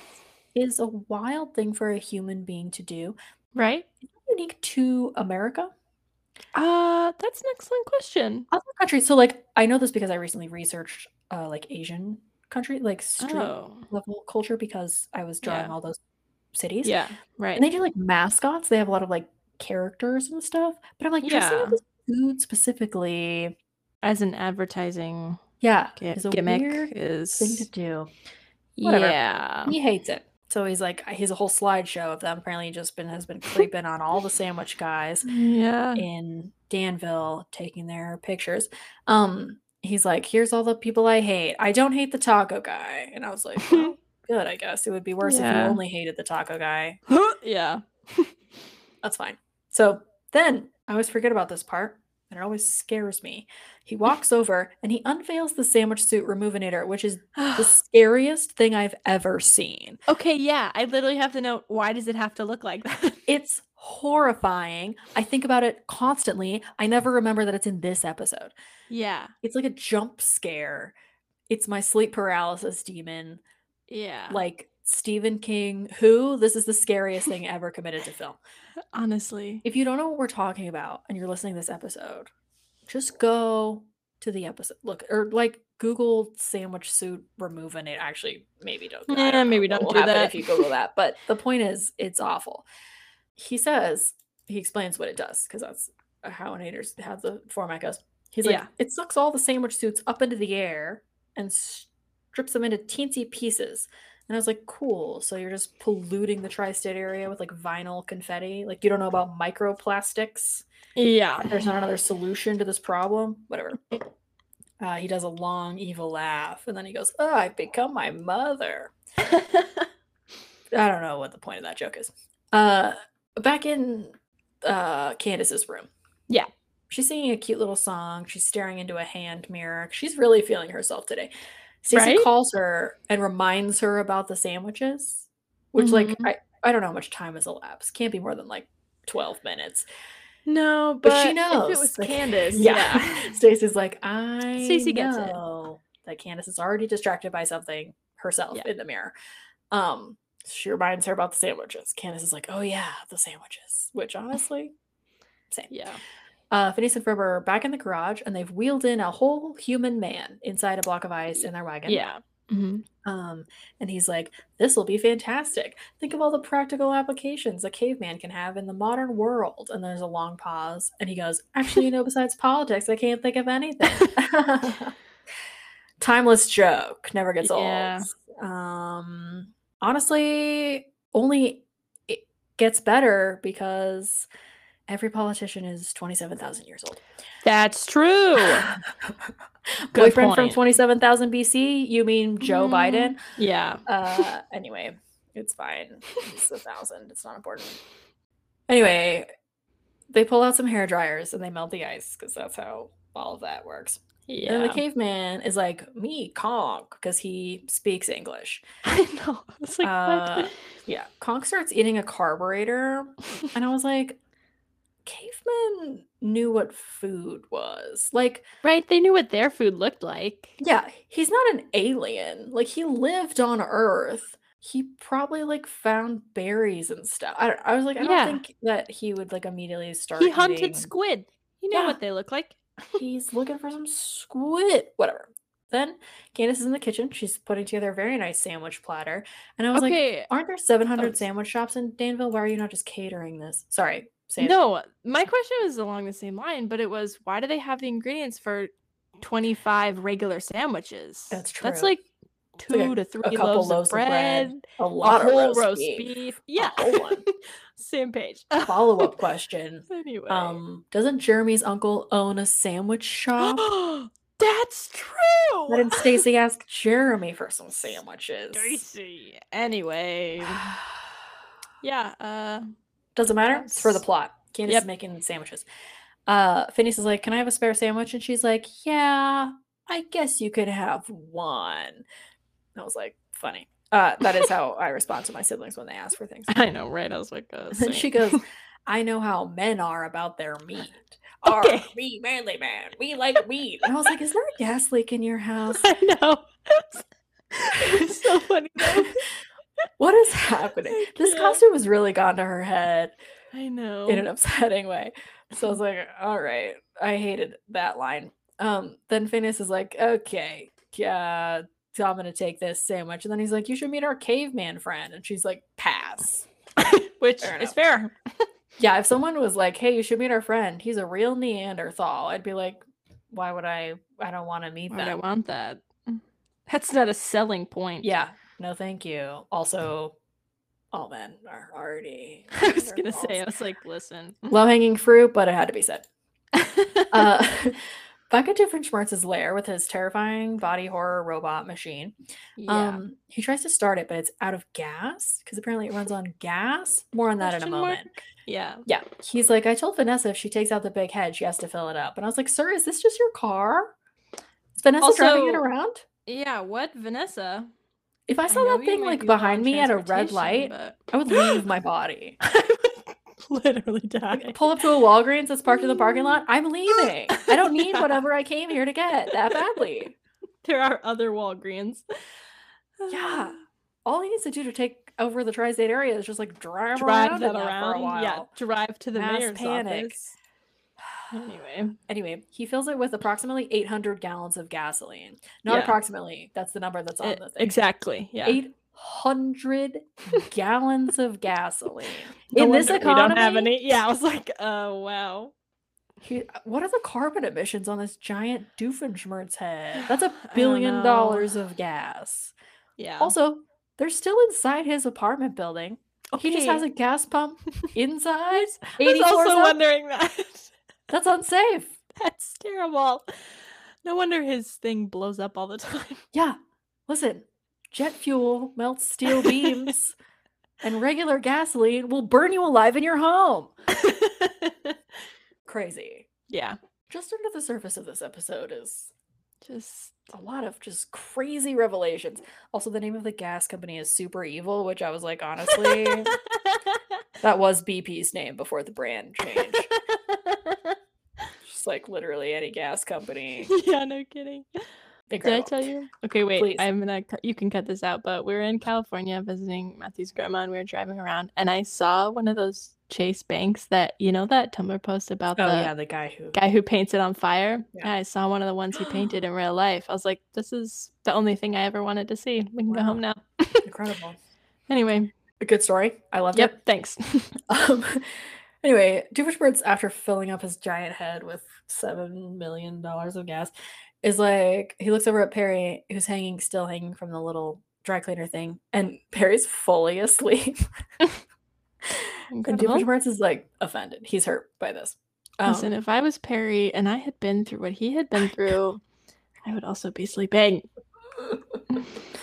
Speaker 1: is a wild thing for a human being to do.
Speaker 2: Right?
Speaker 1: Unique to America.
Speaker 2: Uh, that's an excellent question.
Speaker 1: Other countries. So, like, I know this because I recently researched, uh, like Asian country, like street
Speaker 2: Oh.
Speaker 1: level culture, because I was drawing
Speaker 2: Yeah.
Speaker 1: all those cities.
Speaker 2: Yeah. Right.
Speaker 1: And they do like mascots. They have a lot of like characters and stuff. But I'm like dressing up
Speaker 2: Yeah.
Speaker 1: as food specifically.
Speaker 2: As an advertising
Speaker 1: Yeah,
Speaker 2: gi-
Speaker 1: is a
Speaker 2: gimmick
Speaker 1: weird
Speaker 2: is
Speaker 1: thing to do. Whatever.
Speaker 2: yeah.
Speaker 1: He hates it. So he's like, he has a whole slideshow of them. Apparently, he just been has been creeping on all the sandwich guys
Speaker 2: Yeah.
Speaker 1: in Danville, taking their pictures. Um, he's like, here's all the people I hate. I don't hate the taco guy, and I was like, well, good. I guess it would be worse if you only hated the taco guy.
Speaker 2: yeah.
Speaker 1: That's fine. So then I always forget about this part, and it always scares me. He walks over and he unveils the sandwich suit removinator, which is the scariest thing I've ever seen.
Speaker 2: okay, yeah. I literally have to know why does it have to look like that?
Speaker 1: It's horrifying. I think about it constantly. I never remember that it's in this episode.
Speaker 2: yeah.
Speaker 1: It's like a jump scare. It's my sleep paralysis demon.
Speaker 2: Yeah.
Speaker 1: Like Stephen King, who this is the scariest thing ever committed to film.
Speaker 2: honestly.
Speaker 1: If you don't know what we're talking about and you're listening to this episode, just go to the episode. Look, or like Google sandwich suit removing it. Actually, maybe don't. I
Speaker 2: Nah,
Speaker 1: don't
Speaker 2: maybe don't do that.
Speaker 1: if you Google that. But the point is, it's awful. He says he explains what it does because that's how Naders how the format goes. He's like,
Speaker 2: Yeah.
Speaker 1: it sucks all the sandwich suits up into the air and strips them into teensy pieces. And I was like, cool. So you're just polluting the tri state area with like vinyl confetti. Like, you don't know about microplastics.
Speaker 2: Yeah.
Speaker 1: There's not another solution to this problem. Whatever. Uh, he does a long, evil laugh. And then he goes, Oh, I've become my mother. I don't know what the point of that joke is. Uh, back in uh, Candace's room.
Speaker 2: Yeah.
Speaker 1: She's singing a cute little song. She's staring into a hand mirror. She's really feeling herself today. Stacy
Speaker 2: Right?
Speaker 1: calls her and reminds her about the sandwiches, which, like,
Speaker 2: Mhm.
Speaker 1: I, I don't know how much time has elapsed. Can't be more than like 12 minutes.
Speaker 2: no, but,
Speaker 1: But, she
Speaker 2: If
Speaker 1: knows.
Speaker 2: it was
Speaker 1: like-
Speaker 2: Candace,
Speaker 1: yeah.
Speaker 2: yeah.
Speaker 1: Stacy's like, I
Speaker 2: Stacy gets it.
Speaker 1: that Candace is already distracted by something herself
Speaker 2: Yeah.
Speaker 1: in the mirror. Um, she reminds her about the sandwiches. Candace is like, oh yeah, the sandwiches. Which honestly, same.
Speaker 2: Yeah.
Speaker 1: Uh, Phineas and Ferb are back in the garage, and they've wheeled in a whole human man inside a block of ice in their wagon.
Speaker 2: Yeah. hmm
Speaker 1: Um, and he's like, This will be fantastic. Think of all the practical applications a caveman can have in the modern world. And there's a long pause, and he goes, Actually, you know, besides politics, I can't think of anything. Timeless joke, never gets
Speaker 2: Yeah.
Speaker 1: old. Um, honestly, only it gets better because every politician is 27,000 years old.
Speaker 2: That's true.
Speaker 1: Boyfriend from 27,000 BC? You mean Joe
Speaker 2: Mm.
Speaker 1: Biden?
Speaker 2: Yeah.
Speaker 1: Uh, anyway, it's fine. It's a thousand. It's not important. Anyway, they pull out some hair dryers and they melt the ice because that's how all of that works.
Speaker 2: Yeah.
Speaker 1: And the caveman is like, me, Conk, because he speaks English.
Speaker 2: I know. It's like
Speaker 1: Uh,
Speaker 2: what?
Speaker 1: yeah. Conk starts eating a carburetor. And I was like, cavemen knew what food was. Like,
Speaker 2: Right, they knew what their food looked like.
Speaker 1: yeah, he's not an alien. Like, he lived on Earth. He probably like found berries and stuff. I, I was like, I
Speaker 2: Yeah.
Speaker 1: don't think that he would like immediately start.
Speaker 2: He hunted
Speaker 1: eating-
Speaker 2: squid. You know
Speaker 1: Yeah.
Speaker 2: what they look like.
Speaker 1: He's looking for some squid. Whatever. Then Candace is in the kitchen. She's putting together a very nice sandwich platter. And I was like, aren't there 700
Speaker 2: s-
Speaker 1: sandwich shops in Danville? Why are you not just catering this? Sorry.
Speaker 2: No, my question was along the same line, but it was why do they have the ingredients for 25 regular sandwiches?
Speaker 1: That's true.
Speaker 2: That's like two
Speaker 1: like a-
Speaker 2: to three
Speaker 1: couple
Speaker 2: loaves,
Speaker 1: loaves
Speaker 2: of bread,
Speaker 1: A
Speaker 2: a
Speaker 1: lot of
Speaker 2: whole
Speaker 1: roast,
Speaker 2: roast
Speaker 1: beef.
Speaker 2: beef. Yeah. Same page.
Speaker 1: Follow up question.
Speaker 2: anyway.
Speaker 1: Um, doesn't Jeremy's uncle own a sandwich shop?
Speaker 2: That's true.
Speaker 1: Why didn't Stacy ask Jeremy for some sandwiches?
Speaker 2: Stacy. Anyway. Yeah, uh
Speaker 1: Doesn't matter. It's for the plot. Candace
Speaker 2: Yep.
Speaker 1: is making sandwiches. Uh, Phineas is like, "Can I have a spare sandwich?" And she's like, "Yeah, I guess you could have one." And I was like, "Funny." Uh, that is how I respond to my siblings when they ask for things.
Speaker 2: I know, right? I was like, uh,
Speaker 1: And she goes, "I know how men are about their meat. Are
Speaker 2: Okay.
Speaker 1: we manly man? We like meat." And I was like, "Is there a gas leak in your house?
Speaker 2: I know. it's so funny though.
Speaker 1: What is happening?" This costume has really gone to her head.
Speaker 2: I know.
Speaker 1: in an upsetting way. So I was like, all right. I hated that line. Um, then Phineas is like, okay, yeah, so I'm gonna take this sandwich. And then he's like, you should meet our caveman friend. And she's like, pass.
Speaker 2: Which
Speaker 1: Fair
Speaker 2: is fair.
Speaker 1: Yeah, if someone was like, hey, you should meet our friend, he's a real Neanderthal, I'd be like, why would I? I don't want to meet
Speaker 2: Why would I want that? That's not a selling point.
Speaker 1: Yeah, no, thank you. Also, all men are already.
Speaker 2: I was gonna say, I was like, listen.
Speaker 1: low hanging fruit, but it had to be said. Uh, back at Doofenshmirtz's lair with his terrifying body horror robot machine.
Speaker 2: yeah.
Speaker 1: Um, he tries to start it, but it's out of gas because apparently it runs on gas. More on that in a moment.
Speaker 2: mark? Yeah.
Speaker 1: Yeah, he's like, I told Vanessa if she takes out the big head, she has to fill it up. And I was like, Sir, is this just your car? Is Vanessa driving it around?
Speaker 2: Yeah. What, Vanessa?
Speaker 1: If I
Speaker 2: I
Speaker 1: saw
Speaker 2: know
Speaker 1: that thing like
Speaker 2: be
Speaker 1: behind me at a red light,
Speaker 2: but-
Speaker 1: I would leave my body.
Speaker 2: I would literally die.
Speaker 1: Pull up to a Walgreens that's parked in the parking lot. I'm leaving. I don't need whatever I came here to get that badly.
Speaker 2: There are other Walgreens.
Speaker 1: Yeah. All he needs to do to take over the tri-state area is just like drive,
Speaker 2: drive
Speaker 1: around
Speaker 2: that around.
Speaker 1: for a while.
Speaker 2: Yeah, drive to the
Speaker 1: Mass
Speaker 2: mayor's
Speaker 1: panic.
Speaker 2: office. Anyway,
Speaker 1: Anyway, he fills it with approximately 800 gallons of gasoline. Not
Speaker 2: Yeah.
Speaker 1: approximately. That's the number that's on
Speaker 2: it-
Speaker 1: the thing.
Speaker 2: exactly. Yeah.
Speaker 1: 800 gallons of gasoline.
Speaker 2: No
Speaker 1: In this
Speaker 2: wonder we don't have any. Yeah, I was like, oh wow.
Speaker 1: he- what are the carbon emissions on this giant Doofenshmirtz head? That's a billion dollars of gas.
Speaker 2: Yeah.
Speaker 1: Also, they're still inside his apartment building. He just has a gas pump inside.
Speaker 2: I was also wondering that.
Speaker 1: That's unsafe.
Speaker 2: That's terrible. No wonder his thing blows up all the time.
Speaker 1: Yeah. Listen, jet fuel melts steel beams, and regular gasoline will burn you alive in your home. Crazy.
Speaker 2: yeah.
Speaker 1: Just under the surface of this episode is
Speaker 2: Just
Speaker 1: a lot of just crazy revelations. Also, the name of the gas company is Super Evil, which I was like, honestly, that was BP's name before the brand change. Just like literally any gas company.
Speaker 2: yeah, no kidding. Did I tell you? Okay, wait.
Speaker 1: Please.
Speaker 2: I'm gonna. You can cut this out. But we were in California visiting Matthew's grandma, and we were driving around, and I saw one of those Chase banks that you know that Tumblr post about
Speaker 1: Oh
Speaker 2: the
Speaker 1: yeah, the guy who
Speaker 2: guy who paints it on fire.
Speaker 1: Yeah.
Speaker 2: And I saw one of the ones he painted in real life. I was like, this is the only thing I ever wanted to see. We can go home now.
Speaker 1: incredible.
Speaker 2: Anyway,
Speaker 1: A good story. I loved it.
Speaker 2: yep. Thanks.
Speaker 1: Um, anyway, Doofenshmirtz, after filling up his giant head with seven million dollars of gas, is like he looks over at Perry, who's hanging, still hanging from the little dry cleaner thing, and Perry's fully asleep. and. Doofenshmirtz is like offended. He's hurt by this. Um,
Speaker 2: Listen, if I was Perry and I had been through what he had been through, I would also be sleeping.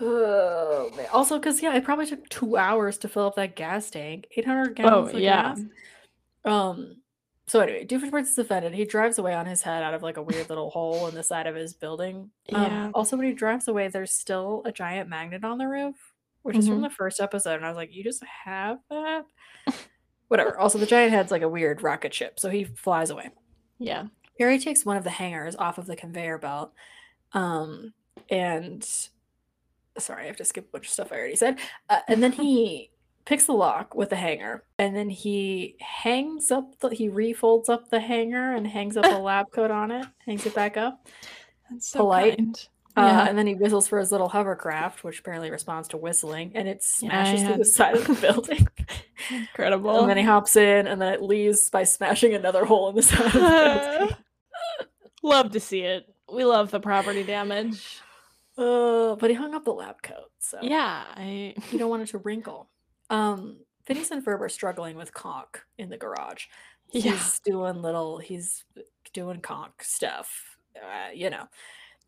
Speaker 1: oh, man. Also, because yeah, it probably took two hours to fill up that gas tank. Eight hundred gallons
Speaker 2: Oh
Speaker 1: of
Speaker 2: yeah.
Speaker 1: gas. Um. So anyway, Doofenshmirtz is offended. He drives away on his head out of like a weird little hole in the side of his building. Um,
Speaker 2: Yeah.
Speaker 1: Also, when he drives away, there's still a giant magnet on the roof, which is from
Speaker 2: Mhm.
Speaker 1: the first episode. And I was like, you just have that. Whatever. Also, the giant head's like a weird rocket ship, so he flies away.
Speaker 2: Yeah.
Speaker 1: Perry takes one of the hangers off of the conveyor belt. Um, and sorry, I have to skip a bunch of stuff I already said. Uh, and then he picks the lock with the hanger, and then he hangs up the he refolds up the hanger and hangs up a lab coat on it, hangs it back up.
Speaker 2: That's so
Speaker 1: Polite.
Speaker 2: kind.
Speaker 1: Uh,
Speaker 2: Yeah.
Speaker 1: and then he whistles for his little hovercraft, which apparently responds to whistling, and it
Speaker 2: Yeah,
Speaker 1: smashes through the side of the building.
Speaker 2: Incredible.
Speaker 1: and then he hops in, and then it leaves by smashing another hole in the side of the building.
Speaker 2: love to see it. We love the property damage.
Speaker 1: Uh, but he hung up the lab coat, so
Speaker 2: Yeah, I
Speaker 1: you don't want it to wrinkle. Um, Phineas and Ferb are struggling with conch in the garage.
Speaker 2: Yeah.
Speaker 1: He's doing little, he's doing conch stuff, uh, you know.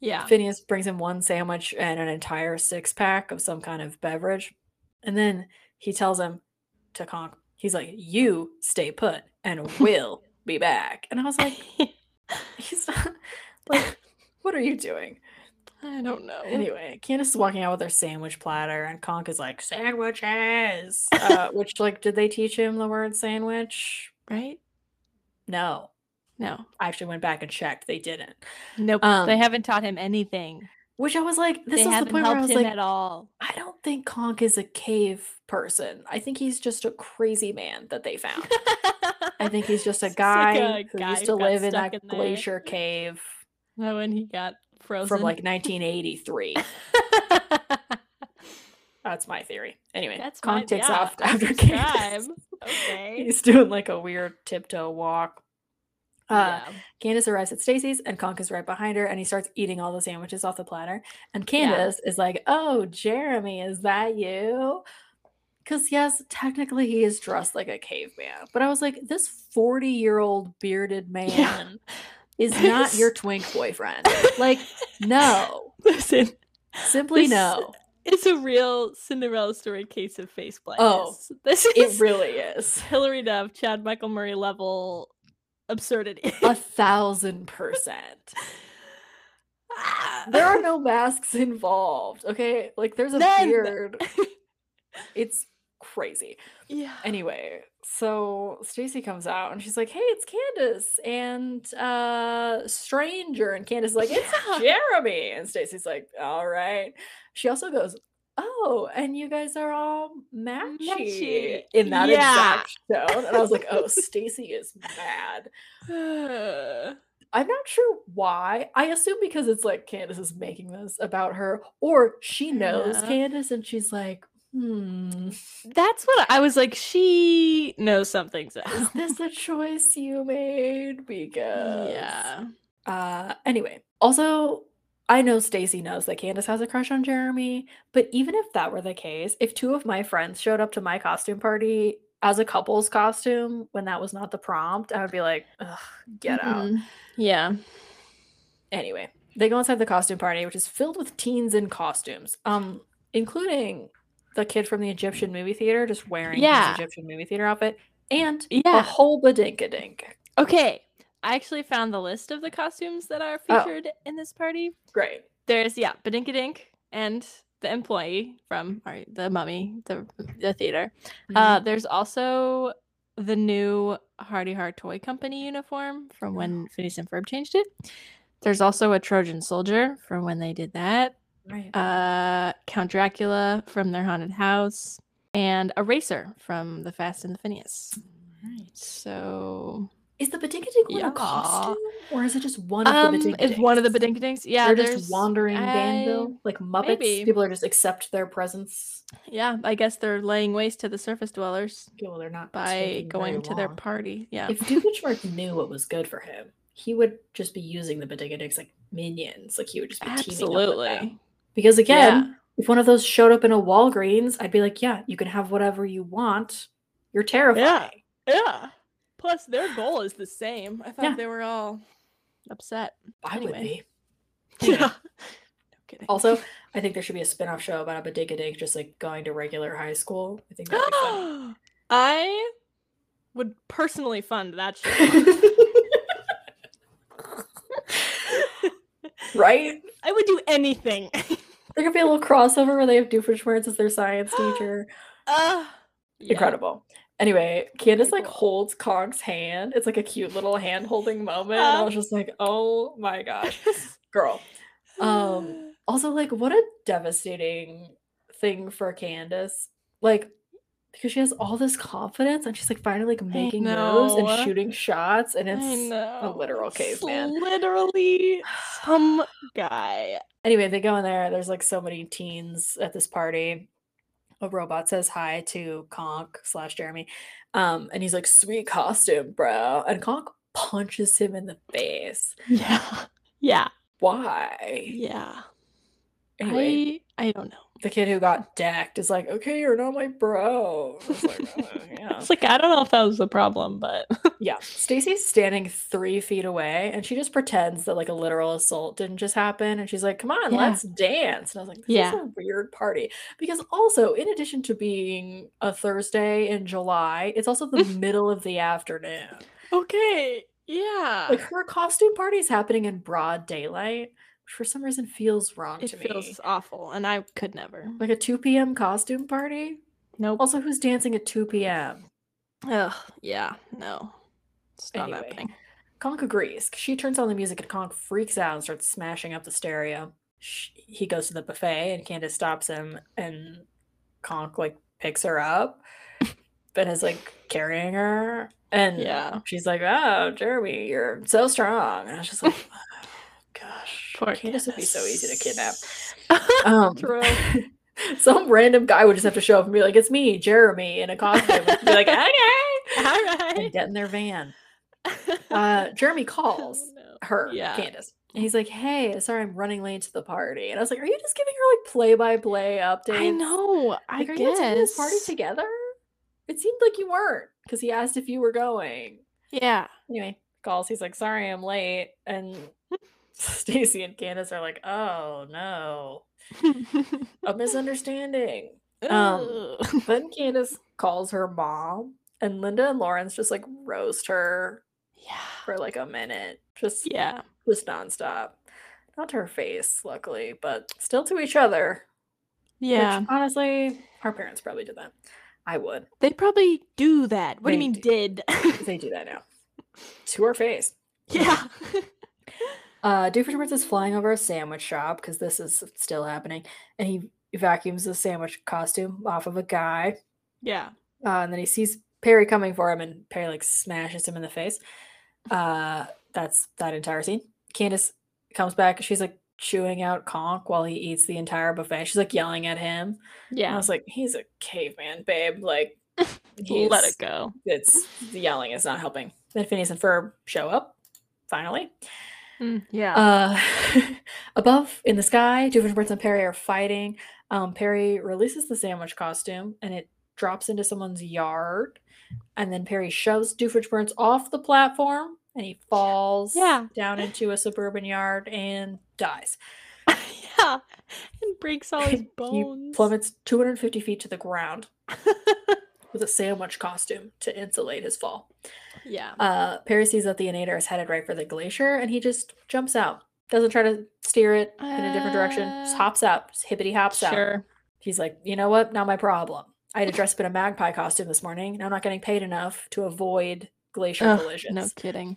Speaker 2: yeah.
Speaker 1: Phineas brings him one sandwich and an entire six pack of some kind of beverage. And then he tells him to conch, he's like, You stay put and we'll be back. And I was like, He's not like, what are you doing?
Speaker 2: I don't know.
Speaker 1: Anyway, Candace is walking out with her sandwich platter, and Conk is like, Sandwiches. Uh, which, like, did they teach him the word sandwich?
Speaker 2: right?
Speaker 1: No.
Speaker 2: No.
Speaker 1: I actually went back and checked. They didn't.
Speaker 2: Nope. they
Speaker 1: Um,
Speaker 2: haven't taught him anything.
Speaker 1: Which I was like, this
Speaker 2: they
Speaker 1: is the point where I was
Speaker 2: him
Speaker 1: like,
Speaker 2: at all.
Speaker 1: I don't think Conk is a cave person. I think he's just a crazy man that they found. I think he's just a guy
Speaker 2: like a
Speaker 1: who
Speaker 2: guy
Speaker 1: used to live in that
Speaker 2: in
Speaker 1: glacier cave
Speaker 2: Oh, when he got frozen
Speaker 1: from like 1983. That's my theory. Anyway,
Speaker 2: That's
Speaker 1: Conk
Speaker 2: my-
Speaker 1: takes
Speaker 2: yeah,
Speaker 1: off after. Candace.
Speaker 2: okay.
Speaker 1: He's doing like a weird tiptoe walk. Uh,
Speaker 2: yeah.
Speaker 1: Candace arrives at Stacy's and Conk is right behind her and he starts eating all the sandwiches off the platter. And
Speaker 2: Yeah.
Speaker 1: Candace is like, Oh, Jeremy, is that you? Because, yes, technically he is dressed like a caveman. But I was like, This 40 year old bearded man is not your twink boyfriend. Like, no.
Speaker 2: Listen,
Speaker 1: Simply no.
Speaker 2: it's a real Cinderella story case of face blindness.
Speaker 1: Oh,
Speaker 2: this is it
Speaker 1: really is.
Speaker 2: Hilary Duff, Chad Michael Murray level absurdity.
Speaker 1: A thousand percent.
Speaker 2: Ah.
Speaker 1: There are no masks involved. Okay. Like, there's a
Speaker 2: None.
Speaker 1: beard. It's crazy.
Speaker 2: yeah.
Speaker 1: Anyway, so Stacy comes out and she's like, "Hey, it's Candace and uh stranger." And Candace is like, "It's
Speaker 2: Yeah.
Speaker 1: Jeremy." And Stacy's like, "All right." She also goes, "Oh, and you guys are all matchy,
Speaker 2: Matchy.
Speaker 1: in that
Speaker 2: Yeah.
Speaker 1: exact tone." And I was like, "Oh, Stacy is mad." I'm not sure why. I assume because it's like Candace is making this about her, or she knows
Speaker 2: Yeah.
Speaker 1: Candace and she's like, "Hmm."
Speaker 2: That's what I was like. She knows something's up.
Speaker 1: is this a choice you made? Because
Speaker 2: yeah.
Speaker 1: Uh anyway, also I know Stacy knows that Candace has a crush on Jeremy, but even if that were the case, if two of my friends showed up to my costume party as a couple's costume when that was not the prompt, I would be like, Ugh, get out.
Speaker 2: Mhm. Yeah.
Speaker 1: Anyway, they go inside the costume party, which is filled with teens in costumes, um, including the kid from the Egyptian movie theater just wearing
Speaker 2: Yeah.
Speaker 1: his Egyptian movie theater outfit, and a
Speaker 2: Yeah.
Speaker 1: whole badink-a-dink.
Speaker 2: Okay. I actually found the list of the costumes that are
Speaker 1: Oh.
Speaker 2: featured in this party.
Speaker 1: Great.
Speaker 2: There's yeah, Badinkadink and the employee from our, the mummy, the the theater. Uh,
Speaker 1: Mm-hmm.
Speaker 2: there's also the new Hardy Heart Toy Company uniform from when Phineas and Ferb changed it. There's also a Trojan soldier from when they did that.
Speaker 1: Right.
Speaker 2: Uh, Count Dracula from their haunted house, and a racer from the Fast and the Phineas.
Speaker 1: Right.
Speaker 2: So
Speaker 1: Is the Badink-a-Dink one a costume, or is it just one of
Speaker 2: um,
Speaker 1: the Badink-a-Dinks?
Speaker 2: it's one of the Badinkadinks. Yeah,
Speaker 1: They're just wandering Danville,
Speaker 2: I-
Speaker 1: like Muppets.
Speaker 2: maybe.
Speaker 1: People are just accept their presence.
Speaker 2: Yeah, I guess they're laying waste to the surface dwellers
Speaker 1: Well, they're not
Speaker 2: by going to their party. Yeah.
Speaker 1: If Doofenshmirtz knew what was good for him, he would just be using the Badink-a-Dinks like minions. Like he would just be teaming up with them.
Speaker 2: Absolutely.
Speaker 1: Because again,
Speaker 2: Yeah.
Speaker 1: if one of those showed up in a Walgreens, I'd be like, yeah, you can have whatever you want. You're terrifying. Yeah.
Speaker 2: Yeah. Plus, their goal is the same. I thought
Speaker 1: Yeah.
Speaker 2: they were all upset.
Speaker 1: I would
Speaker 2: Anyway.
Speaker 1: be.
Speaker 2: Yeah. no kidding.
Speaker 1: Also, I think there should be a spin-off show about a Badink-a-Dink just like going to regular high school. I think that'd be fun.
Speaker 2: I would personally fund that show.
Speaker 1: right?
Speaker 2: I would do anything.
Speaker 1: There could be a little crossover where they have Doofenshmirtz as their science teacher.
Speaker 2: uh, yeah.
Speaker 1: Incredible. Anyway, Candace like holds Conk's hand. It's like a cute little hand holding moment. and I was just like, oh my gosh, girl. Um, also, like, what a devastating thing for Candace. Like, because she has all this confidence and she's like finally like making moves and shooting shots, and it's a literal caveman.
Speaker 2: Literally some guy.
Speaker 1: Anyway, they go in there. There's like so many teens at this party. A robot says hi to Conk slash Jeremy. Um, and he's like, sweet costume, bro. And Conk punches him in the face.
Speaker 2: Yeah. Yeah.
Speaker 1: Why?
Speaker 2: Yeah.
Speaker 1: Anyway,
Speaker 2: I I don't know.
Speaker 1: The kid who got decked is like, okay, you're not my bro. I was like, "Uh, yeah.
Speaker 2: It's like I don't know if that was the problem, but
Speaker 1: Yeah. Stacy's standing three feet away and she just pretends that like a literal assault didn't just happen. And she's like, come on,
Speaker 2: Yeah.
Speaker 1: let's dance. And I was like, this
Speaker 2: Yeah.
Speaker 1: is a weird party. Because also, in addition to being a Thursday in July, it's also the middle of the afternoon.
Speaker 2: okay. Yeah.
Speaker 1: Like her costume party is happening in broad daylight, for some reason feels wrong
Speaker 2: it
Speaker 1: to
Speaker 2: feels
Speaker 1: me.
Speaker 2: awful, and I could never.
Speaker 1: Like a 2 p.m. costume party?
Speaker 2: Nope.
Speaker 1: Also, who's dancing at 2 p.m.?
Speaker 2: Ugh. Yeah. No. It's not
Speaker 1: Anyway.
Speaker 2: happening.
Speaker 1: Conk agrees. She turns on the music and Conk freaks out and starts smashing up the stereo. Sh he goes to the buffet and Candace stops him and Conk like picks her up and is like carrying her. And
Speaker 2: Yeah.
Speaker 1: she's like, Oh, Jeremy, you're so strong. And I was just like, "Oh, Gosh,
Speaker 2: Poor
Speaker 1: Candace would be so easy to kidnap. Um,
Speaker 2: True.
Speaker 1: some random guy would just have to show up and be like, It's me, Jeremy, in a costume. and be like, Okay.
Speaker 2: All
Speaker 1: And get in their van. Uh, Jeremy calls
Speaker 2: Oh, no.
Speaker 1: her,
Speaker 2: Yeah.
Speaker 1: Candace. And he's like, "Hey, sorry, I'm running late to the party." And I was like, "Are you just giving her like play-by-play updates?"
Speaker 2: I know. I
Speaker 1: Like, are
Speaker 2: guess.
Speaker 1: you attending this party together? It seemed like you weren't, because he asked if you were going.
Speaker 2: Yeah.
Speaker 1: Anyway, calls. He's like, "Sorry, I'm late." And Stacy and Candace are like, "Oh no, a misunderstanding." Um, Then Candace calls her mom, and Linda and Lawrence just like roast her
Speaker 2: yeah.
Speaker 1: for like a minute, just
Speaker 2: Yeah.
Speaker 1: just nonstop. Not to her face, luckily, but still to each other.
Speaker 2: Yeah.
Speaker 1: Which, honestly, our parents probably did that. I would.
Speaker 2: They probably do that. What do you mean
Speaker 1: do.
Speaker 2: did?
Speaker 1: They do that now. To her face.
Speaker 2: yeah.
Speaker 1: Uh, Doofenshmirtz is flying over a sandwich shop because this is still happening, and he vacuums the sandwich costume off of a guy.
Speaker 2: yeah.
Speaker 1: Uh, and then he sees Perry coming for him, and Perry like smashes him in the face. Uh, that's that entire scene. Candace comes back. She's like chewing out Conk while he eats the entire buffet. She's like yelling at him. And I was like, he's a caveman, babe. Like,
Speaker 2: Let it go.
Speaker 1: It's the yelling is not helping. Then Phineas and Ferb show up. Finally,
Speaker 2: Mm, yeah.
Speaker 1: uh, above in the sky, Doofenshmirtz and Perry are fighting. Um, Perry releases the sandwich costume and it drops into someone's yard. And then Perry shoves Doofenshmirtz off the platform and he falls
Speaker 2: Yeah.
Speaker 1: down into a suburban yard and dies.
Speaker 2: yeah. And breaks all his
Speaker 1: he
Speaker 2: bones.
Speaker 1: plummets 250 feet to the ground with a sandwich costume to insulate his fall.
Speaker 2: yeah.
Speaker 1: Uh, Perry sees that the Inator is headed right for the glacier and he just jumps out. Doesn't try to steer it in a different direction. Just
Speaker 2: Uh,
Speaker 1: hops out. Just hippity hops out.
Speaker 2: Sure.
Speaker 1: He's like, you know what? Not my problem. I had to dress up in a magpie costume this morning. and I'm not getting paid enough to avoid glacier
Speaker 2: Ugh,
Speaker 1: collisions.
Speaker 2: no kidding.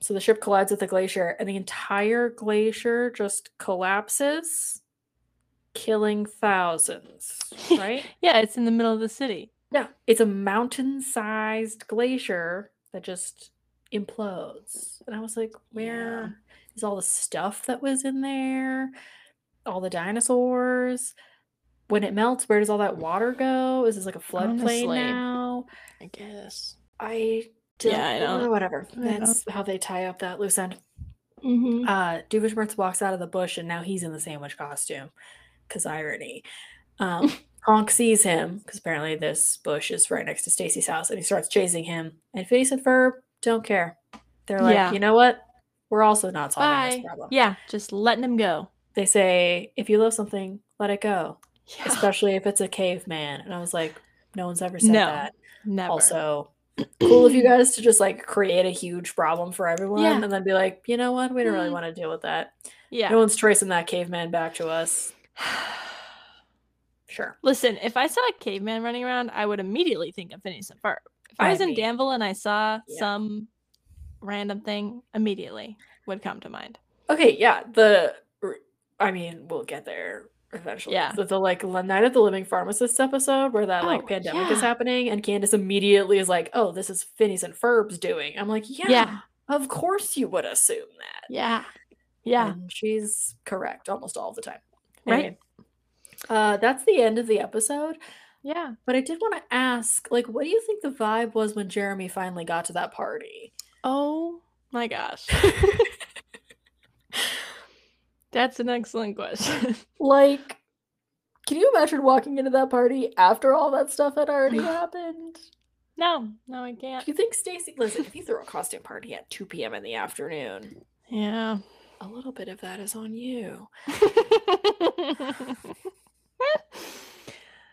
Speaker 1: So the ship collides with the glacier, and the entire glacier just collapses, killing thousands. Right?
Speaker 2: Yeah, it's in the middle of the city.
Speaker 1: Yeah. It's a mountain sized glacier that just implodes. And I was like, where is all the stuff that was in there? All the dinosaurs? When it melts, where does all that water go? Is this like a floodplain
Speaker 2: Honestly.
Speaker 1: now?
Speaker 2: I guess.
Speaker 1: I don't,
Speaker 2: Yeah, I
Speaker 1: uh, whatever.
Speaker 2: I don't-
Speaker 1: That's how they tie up that loose end.
Speaker 2: Mm-hmm.
Speaker 1: Uh, Doofenshmirtz walks out of the bush and now he's in the sandwich costume. Cause irony. Um, Conk sees him because apparently this bush is right next to Stacy's house and he starts chasing him. And Phineas and Ferb don't care. They're like,
Speaker 2: Yeah.
Speaker 1: you know what? We're also not solving
Speaker 2: Bye.
Speaker 1: this problem.
Speaker 2: Yeah, just letting him go.
Speaker 1: They say, if you love something, let it go,
Speaker 2: Yeah.
Speaker 1: especially if it's a caveman. And I was like, no one's ever said
Speaker 2: No,
Speaker 1: that.
Speaker 2: Never.
Speaker 1: Also, cool of you guys to just like create a huge problem for everyone
Speaker 2: Yeah.
Speaker 1: and then be like, you know what? We don't really
Speaker 2: Mm.
Speaker 1: want to deal with that.
Speaker 2: yeah.
Speaker 1: No one's tracing that caveman back to us. Sure.
Speaker 2: Listen, if I saw a caveman running around, I would immediately think of Phineas and Ferb. If I was in Danville and I saw
Speaker 1: yeah.
Speaker 2: some random thing, immediately would come to mind.
Speaker 1: Okay, yeah. The I mean, we'll get there eventually.
Speaker 2: Yeah.
Speaker 1: The, the like night of the living pharmacists episode where that like
Speaker 2: Oh,
Speaker 1: pandemic is happening and Candace immediately is like, "Oh, this is Phineas and Ferb's doing." I'm like, "Yeah,
Speaker 2: Yeah.
Speaker 1: of course you would assume that."
Speaker 2: Yeah. Yeah.
Speaker 1: And she's correct almost all the time.
Speaker 2: Right.
Speaker 1: Anyway, uh, that's the end of the episode.
Speaker 2: Yeah.
Speaker 1: But I did want to ask, like, what do you think the vibe was when Jeremy finally got to that party?
Speaker 2: Oh my gosh. That's an excellent question.
Speaker 1: Like, can you imagine walking into that party after all that stuff had already happened?
Speaker 2: no, no, I can't.
Speaker 1: Do you think Stacy? Listen, if you throw a costume party at 2 p.m. in the afternoon,
Speaker 2: Yeah.
Speaker 1: a little bit of that is on you.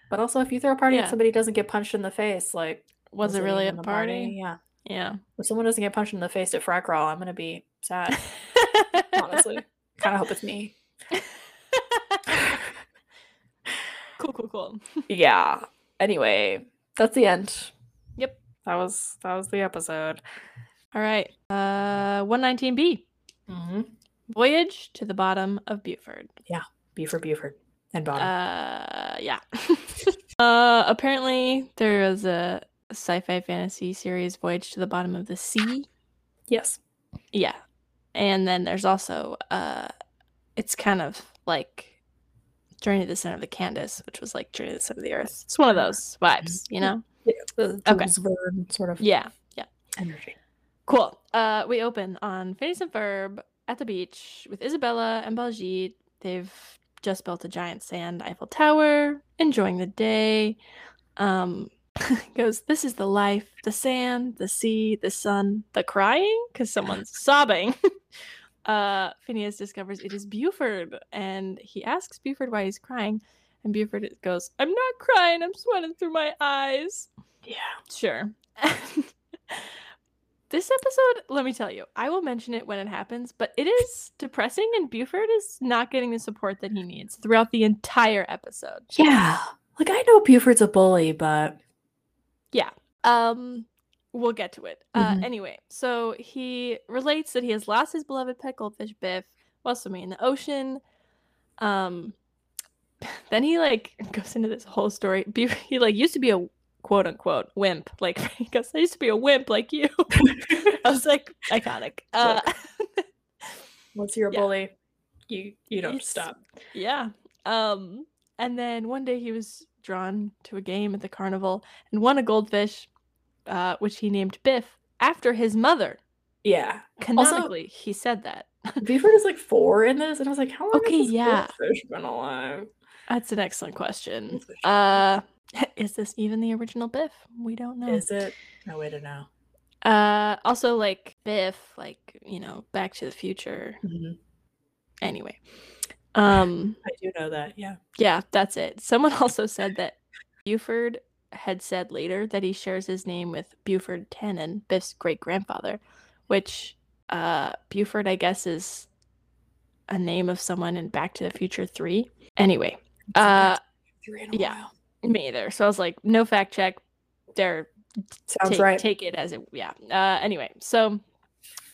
Speaker 1: But also, if you throw a party
Speaker 2: Yeah.
Speaker 1: and somebody doesn't get punched in the face, like,
Speaker 2: Was it really a
Speaker 1: a
Speaker 2: party?
Speaker 1: Yeah.
Speaker 2: Yeah.
Speaker 1: If someone doesn't get punched in the face at frat crawl, I'm gonna be sad. Honestly, kind of hope it's me.
Speaker 2: cool, cool, cool.
Speaker 1: Yeah. Anyway, that's the end.
Speaker 2: Yep.
Speaker 1: That was that was the episode.
Speaker 2: All right. Uh 119B.
Speaker 1: Mm-hmm.
Speaker 2: Voyage to the bottom of Buford.
Speaker 1: Yeah. for Buford and bottom.
Speaker 2: Uh yeah. uh apparently there was a sci-fi fantasy series Voyage to the Bottom of the Sea.
Speaker 1: yes.
Speaker 2: Yeah. And then there's also uh it's kind of like Journey to the Center of the Candace, which was like Journey to the Center of the Earth. It's one of those vibes, you know?
Speaker 1: Yeah, the
Speaker 2: Okay.
Speaker 1: Verne sort of
Speaker 2: Yeah. Yeah.
Speaker 1: energy.
Speaker 2: Cool. Uh we open on Phineas and Ferb at the beach with Isabella and Baljeet. They've just built a giant sand Eiffel Tower, enjoying the day. Um goes, This is the life, the sand, the sea, the sun, the crying, because someone's sobbing. uh Phineas discovers it is Buford and he asks Buford why he's crying. And Buford goes, I'm not crying, I'm sweating through my eyes.
Speaker 1: Yeah.
Speaker 2: Sure. This episode, let me tell you, I will mention it when it happens, but it is depressing and Buford is not getting the support that he needs throughout the entire episode.
Speaker 1: Yeah. Like I know Buford's a bully, but Yeah.
Speaker 2: Um we'll get to it. Uh
Speaker 1: Mhm.
Speaker 2: anyway, so he relates that he has lost his beloved pet goldfish Biff while swimming in the ocean. Um then he like goes into this whole story. Buf- he like used to be a quote unquote wimp. Like he goes, I used to be a wimp like you. I was like, iconic. Uh,
Speaker 1: once you're a
Speaker 2: Yeah.
Speaker 1: bully, you you don't
Speaker 2: It's-
Speaker 1: stop.
Speaker 2: yeah. Um, and then one day he was drawn to a game at the carnival and won a goldfish, uh, which he named Biff after his mother.
Speaker 1: Yeah.
Speaker 2: Canonically, he said that.
Speaker 1: Buford is like four in this, and I was like, how long
Speaker 2: Okay, yeah.
Speaker 1: goldfish been alive?
Speaker 2: That's an excellent question. Uh, is this even the original Biff? We don't know.
Speaker 1: Is it? No way to know.
Speaker 2: Uh, also like Biff, like you know, Back to the Future.
Speaker 1: Mhm.
Speaker 2: Anyway, um,
Speaker 1: I do know that. Yeah.
Speaker 2: Yeah, that's it. Someone also said that Buford had said later that he shares his name with Buford Tannen, Biff's great grandfather, which uh Buford, I guess, is a name of someone in Back to the Future 3. Anyway, uh
Speaker 1: Three in a
Speaker 2: yeah.
Speaker 1: while.
Speaker 2: Me either. So I was like, no fact check. There
Speaker 1: Sounds
Speaker 2: take,
Speaker 1: right.
Speaker 2: take it as it yeah. Uh anyway, so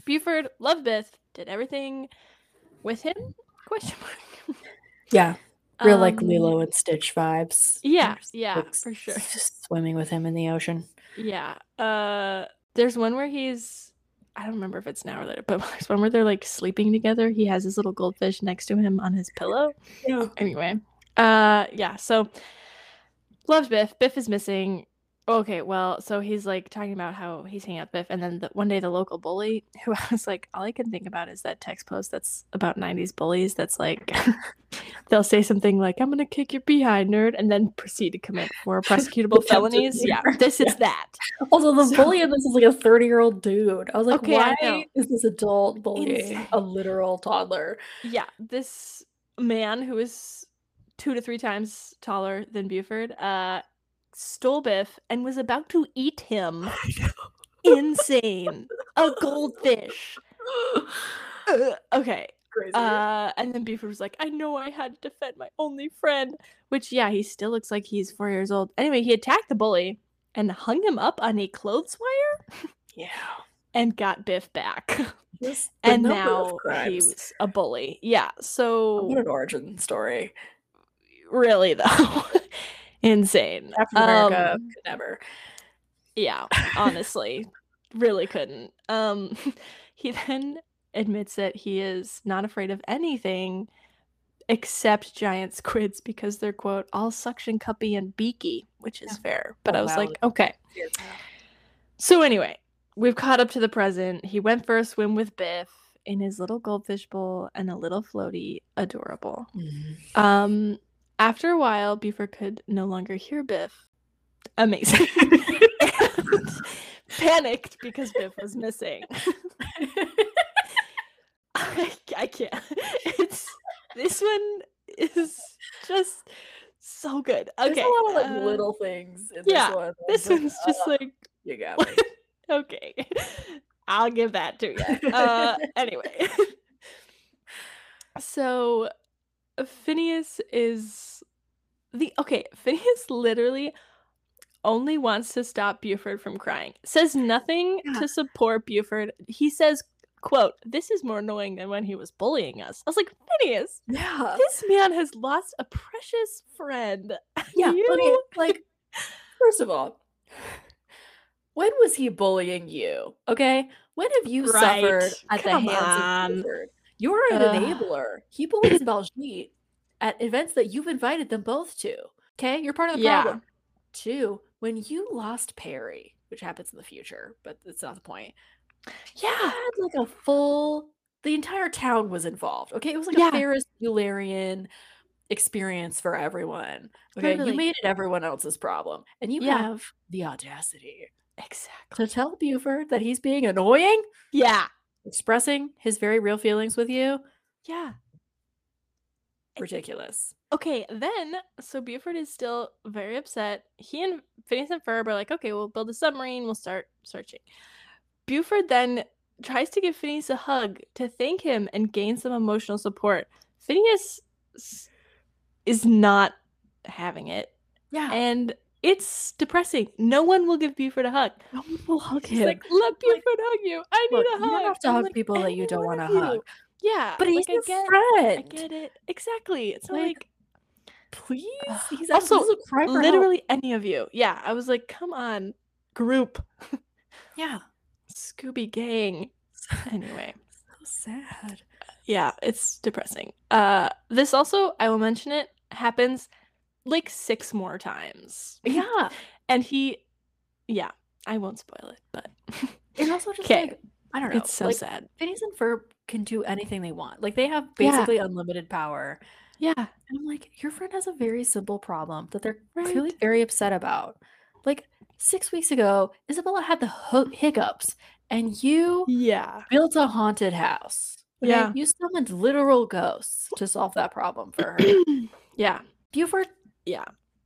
Speaker 2: Buford loved Biff, did everything with him? Question mark.
Speaker 1: yeah. Real like
Speaker 2: Um,
Speaker 1: Lilo and Stitch vibes.
Speaker 2: Yeah, yeah,
Speaker 1: like,
Speaker 2: for sure.
Speaker 1: Just swimming with him in the ocean.
Speaker 2: Yeah. Uh there's one where he's I don't remember if it's now or later, but there's one where they're like sleeping together. He has his little goldfish next to him on his pillow.
Speaker 1: Yeah.
Speaker 2: Anyway. Uh yeah, so loves Biff. Biff is missing. Okay, well, so he's like talking about how he's hanging out with Biff, and then the, one day the local bully, who I was like, all I can think about is that text post that's about '90s bullies. That's like, they'll say something like, "I'm gonna kick your behind, nerd," and then proceed to commit more prosecutable felonies. Yeah, this is
Speaker 1: Yeah.
Speaker 2: that.
Speaker 1: Also, the
Speaker 2: So-
Speaker 1: bully in this is like a 30 year old dude. I was like,
Speaker 2: Okay,
Speaker 1: why is this adult bullying a literal toddler?
Speaker 2: Yeah, this man who is two to three times taller than Buford uh stole Biff and was about to eat him. Insane. A goldfish. Ugh, okay.
Speaker 1: crazy.
Speaker 2: Uh, and then Buford was like, I know I had to defend my only friend. Which, yeah, he still looks like he's four years old. Anyway, he attacked the bully and hung him up on a clothes wire
Speaker 1: yeah.
Speaker 2: and got Biff back. And now he was a bully. Yeah. So
Speaker 1: What an origin story.
Speaker 2: Really though, insane.
Speaker 1: America
Speaker 2: Um,
Speaker 1: could never.
Speaker 2: Yeah, honestly, really couldn't. Um, he then admits that he is not afraid of anything except giant squids because they're quote all suction cuppy and beaky, which is
Speaker 1: Yeah.
Speaker 2: fair. But
Speaker 1: Oh,
Speaker 2: I was like, okay. So anyway, we've caught up to the present. He went for a swim with Biff in his little goldfish bowl and a little floaty, adorable.
Speaker 1: Mhm.
Speaker 2: Um, after a while, Buford could no longer hear Biff. Amazing. Panicked because Biff was missing. I, I can't. It's this one is just so good. Okay,
Speaker 1: There's a lot of like
Speaker 2: uh,
Speaker 1: little things in
Speaker 2: yeah,
Speaker 1: this one.
Speaker 2: This one's just
Speaker 1: "Oh,
Speaker 2: like
Speaker 1: you got me.
Speaker 2: okay. I'll give that to you. Uh, anyway, so Phineas is the okay. Phineas literally only wants to stop Buford from crying. Says nothing
Speaker 1: Yeah.
Speaker 2: to support Buford. He says, "quote This is more annoying than when he was bullying us." I was like, Phineas,
Speaker 1: Yeah.
Speaker 2: this man has lost a precious friend.
Speaker 1: Yeah.
Speaker 2: You-
Speaker 1: Okay. Like, first of all, when was he bullying you? Okay. When have you
Speaker 2: Right.
Speaker 1: suffered at
Speaker 2: Come
Speaker 1: the hands
Speaker 2: on.
Speaker 1: of Buford? You're an
Speaker 2: Ugh.
Speaker 1: enabler. He bullies Baljeet at events that you've invited them both to. Okay. You're part of the
Speaker 2: Yeah.
Speaker 1: problem. Two, when you lost Perry, which happens in the future, but that's not the point.
Speaker 2: Yeah.
Speaker 1: had like a full the entire town was involved okay it was like
Speaker 2: Yeah.
Speaker 1: a ferris buellerian experience for everyone okay
Speaker 2: Totally.
Speaker 1: you made it everyone else's problem and you
Speaker 2: Yeah.
Speaker 1: have the audacity
Speaker 2: Exactly.
Speaker 1: to tell buford that he's being annoying
Speaker 2: Yeah.
Speaker 1: Expressing his very real feelings with you
Speaker 2: Yeah.
Speaker 1: ridiculous
Speaker 2: Okay, then so Buford is still very upset. He and Phineas and Ferb are like, okay, we'll build a submarine, we'll start searching. Buford then tries to give Phineas a hug to thank him and gain some emotional support. Phineas is not having it,
Speaker 1: yeah
Speaker 2: and it's depressing. No one will give Buford a hug.
Speaker 1: no one will hug
Speaker 2: He's
Speaker 1: him
Speaker 2: like, let Buford hug you. I need
Speaker 1: Look,
Speaker 2: a
Speaker 1: you don't have to
Speaker 2: I'm
Speaker 1: hug
Speaker 2: like,
Speaker 1: people that you don't want to hug
Speaker 2: Yeah,
Speaker 1: but he's
Speaker 2: like, I
Speaker 1: your
Speaker 2: get,
Speaker 1: friend
Speaker 2: I get it exactly. It's
Speaker 1: Like,
Speaker 2: like
Speaker 1: please he's
Speaker 2: Also,
Speaker 1: for help.
Speaker 2: literally any of you. Yeah, I was like, come on, group,
Speaker 1: yeah
Speaker 2: Scooby Gang. Anyway,
Speaker 1: so sad
Speaker 2: yeah, it's depressing. Uh, this also, I will mention it, happens like six more times.
Speaker 1: yeah
Speaker 2: And he, yeah, I won't spoil it, but
Speaker 1: And also just like I don't know.
Speaker 2: it's so
Speaker 1: like,
Speaker 2: sad.
Speaker 1: Phineas and Ferb can do anything they want. Like they have
Speaker 2: Yeah.
Speaker 1: basically unlimited power.
Speaker 2: Yeah,
Speaker 1: And I'm like, your friend has a very simple problem that they're
Speaker 2: Right.
Speaker 1: clearly very upset about. Like six weeks ago, Isabella had the ho- hiccups, and you
Speaker 2: yeah,
Speaker 1: built a haunted house. okay?
Speaker 2: Yeah.
Speaker 1: You summoned literal ghosts to solve that problem for her.
Speaker 2: yeah,
Speaker 1: Buford,
Speaker 2: yeah,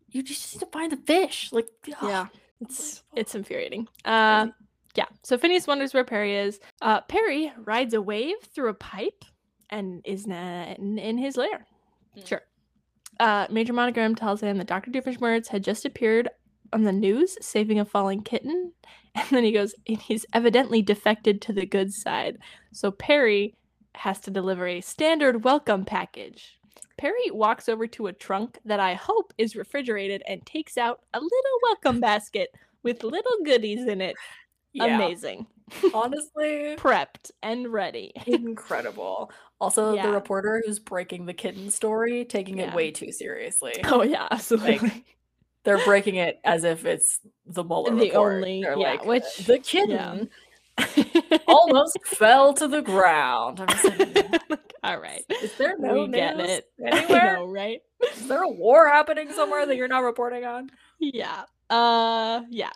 Speaker 1: you just need to find the fish. Like, ugh,
Speaker 2: yeah. It's it's infuriating. Uh, Yeah. So Phineas wonders where Perry is. Uh, Perry rides a wave through a pipe and is na- in, his lair.
Speaker 1: Mm.
Speaker 2: Sure. Uh, Major Monogram tells him that Dr. Doofenshmirtz had just appeared on the news saving a falling kitten. And then he goes, he's evidently defected to the good side. So Perry has to deliver a standard welcome package. Perry walks over to a trunk that I hope is refrigerated and takes out a little welcome basket with little goodies in it.
Speaker 1: Yeah.
Speaker 2: Amazing.
Speaker 1: Honestly,
Speaker 2: Prepped and ready.
Speaker 1: incredible. Also,
Speaker 2: Yeah.
Speaker 1: the reporter who's breaking the kitten story, taking
Speaker 2: Yeah.
Speaker 1: it way too seriously.
Speaker 2: Oh yeah, absolutely.
Speaker 1: They're breaking it as if it's the Mueller
Speaker 2: The
Speaker 1: report.
Speaker 2: only-
Speaker 1: They're
Speaker 2: yeah,
Speaker 1: like,
Speaker 2: which-
Speaker 1: the kitten almost fell to the ground. I'm just like,
Speaker 2: All right.
Speaker 1: is there no
Speaker 2: we get
Speaker 1: news
Speaker 2: it.
Speaker 1: anywhere?
Speaker 2: Know, right?
Speaker 1: Is there a war happening somewhere that you're not reporting on?
Speaker 2: Yeah. Uh yeah.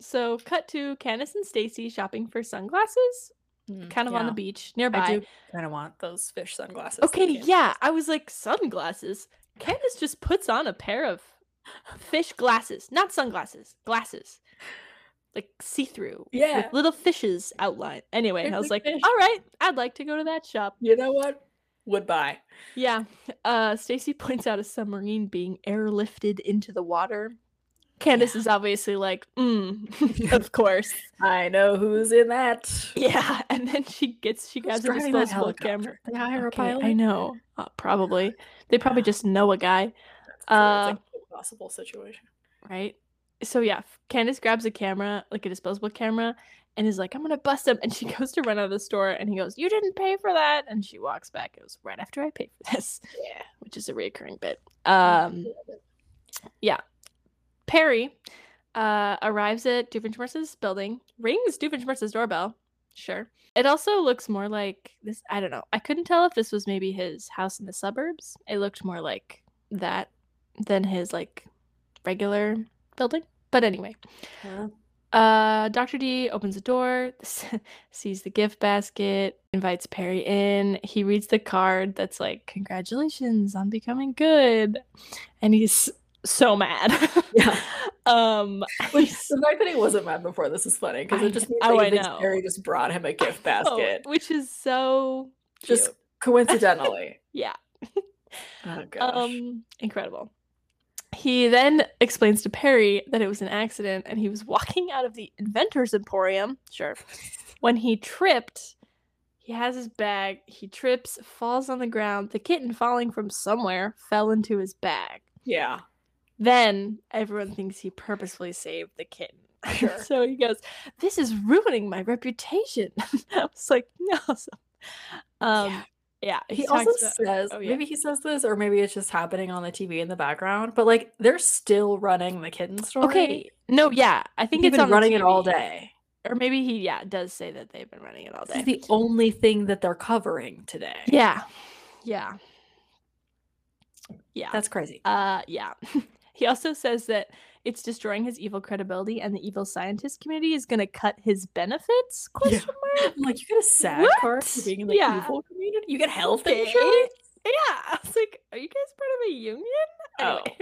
Speaker 2: So cut to Candace and Stacy shopping for sunglasses, kind of on the beach nearby.
Speaker 1: I do kind of want those fish sunglasses.
Speaker 2: Okay, yeah. I was like, sunglasses. Candace just puts on a pair of fish glasses, not sunglasses, glasses. Like see through.
Speaker 1: Yeah.
Speaker 2: With little fishes outline. Anyway, I was
Speaker 1: like
Speaker 2: like,
Speaker 1: fish.
Speaker 2: all right, I'd like to go to that shop.
Speaker 1: You know what? Would buy.
Speaker 2: Yeah. Uh, Stacy points out a submarine being airlifted into the water. Candace
Speaker 1: Yeah.
Speaker 2: is obviously like, mm, of course.
Speaker 1: I know who's in that.
Speaker 2: Yeah. And then she gets, she grabs a disposable camera.
Speaker 1: They hire a pilot.
Speaker 2: I know. Uh, probably. They probably
Speaker 1: Yeah.
Speaker 2: just know a guy.
Speaker 1: It's
Speaker 2: Uh,
Speaker 1: like an impossible situation.
Speaker 2: right? So yeah, Candace grabs a camera, like a disposable camera, and is like, "I'm gonna bust him." And she goes to run out of the store, and he goes, "You didn't pay for that." And she walks back. It was right after I paid for this,
Speaker 1: Yeah.
Speaker 2: which is a reoccurring bit. Um, yeah. Perry uh, arrives at Doofenshmirtz's building, rings Doofenshmirtz's doorbell. Sure. It also looks more like this. I don't know. I couldn't tell if this was maybe his house in the suburbs. It looked more like that than his like regular building. But anyway,
Speaker 1: Yeah.
Speaker 2: Uh, Dr. D opens the door, sees the gift basket, invites Perry in. He reads the card that's like, Congratulations on becoming good. And he's so mad.
Speaker 1: Yeah.
Speaker 2: um, he's-
Speaker 1: the fact that he wasn't mad before this is funny because it just means
Speaker 2: oh,
Speaker 1: that
Speaker 2: I
Speaker 1: he thinks
Speaker 2: know.
Speaker 1: Perry just brought him a gift
Speaker 2: oh,
Speaker 1: basket.
Speaker 2: which is so
Speaker 1: just
Speaker 2: cute.
Speaker 1: coincidentally.
Speaker 2: Yeah.
Speaker 1: Oh gosh.
Speaker 2: Um, incredible. He then explains to Perry that it was an accident and he was walking out of the Inventor's Emporium, sure, when he tripped. He has his bag, he trips, falls on the ground. The kitten falling from somewhere fell into his bag.
Speaker 1: yeah.
Speaker 2: Then everyone thinks he purposefully saved the kitten.
Speaker 1: Sure.
Speaker 2: so he goes, This is ruining my reputation. I was like, No. So, um,
Speaker 1: Yeah.
Speaker 2: Yeah.
Speaker 1: He also
Speaker 2: about-
Speaker 1: says
Speaker 2: oh, yeah.
Speaker 1: maybe he says this or maybe it's just happening on the TV in the background, but like they're still running the kitten story.
Speaker 2: Okay. No, yeah. I think
Speaker 1: They've
Speaker 2: it's
Speaker 1: been running it all day.
Speaker 2: Or maybe he, yeah, does say that they've been running it all day.
Speaker 1: the only thing that they're covering today.
Speaker 2: yeah. Yeah. Yeah.
Speaker 1: That's crazy.
Speaker 2: uh yeah. he also says that it's destroying his evil credibility and the evil scientist community is gonna cut his benefits? Question mark.
Speaker 1: I'm like, you get a SAG card for being in the
Speaker 2: Yeah.
Speaker 1: evil community? You get health
Speaker 2: Okay.
Speaker 1: insurance?
Speaker 2: Yeah. I was like, are you guys part of a union?
Speaker 1: Oh,
Speaker 2: Anyway.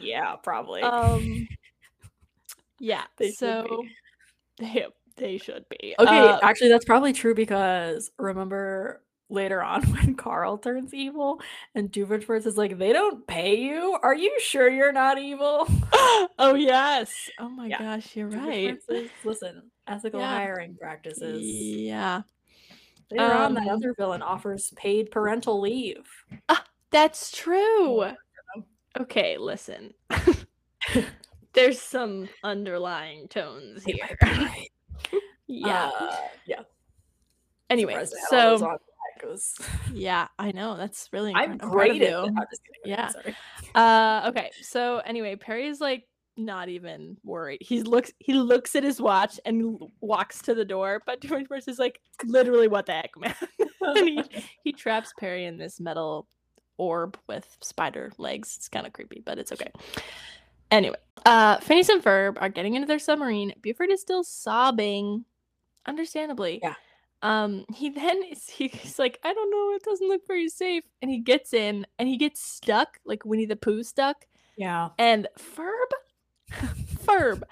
Speaker 1: Yeah, probably.
Speaker 2: Um Yeah.
Speaker 1: They
Speaker 2: so they, they should be.
Speaker 1: Okay,
Speaker 2: Uh,
Speaker 1: actually, that's probably true because remember later on when Carl turns evil and Doofenshmirtz is like, they don't pay you? Are you sure you're not evil?
Speaker 2: oh yes. Oh my
Speaker 1: Yeah.
Speaker 2: gosh, you're right.
Speaker 1: Is, listen, ethical
Speaker 2: Yeah.
Speaker 1: hiring practices.
Speaker 2: Yeah.
Speaker 1: Later on, that
Speaker 2: Um,
Speaker 1: other villain offers paid parental leave.
Speaker 2: That's true. Okay, listen. There's some underlying tones here.
Speaker 1: might be right.
Speaker 2: Yeah.
Speaker 1: Uh, yeah.
Speaker 2: anyway,
Speaker 1: surprised they had all
Speaker 2: so
Speaker 1: on deck. It was-
Speaker 2: yeah, I know that's really
Speaker 1: I'm
Speaker 2: incredible.
Speaker 1: great at
Speaker 2: of
Speaker 1: it.
Speaker 2: you.
Speaker 1: I'm just kidding.
Speaker 2: Yeah.
Speaker 1: Sorry.
Speaker 2: Uh okay. So anyway, Perry's like not even worried. He looks he looks at his watch and walks to the door, but George Burns is like literally what the heck, man. and he, he traps Perry in this metal orb with spider legs. It's kind of creepy, but it's okay. Anyway, uh Phineas and Ferb are getting into their submarine. Buford is still sobbing, understandably.
Speaker 1: Yeah.
Speaker 2: Um, he then is he's like, I don't know, it doesn't look very safe. And he gets in and he gets stuck, like Winnie the Pooh stuck.
Speaker 1: yeah.
Speaker 2: And Ferb, Ferb,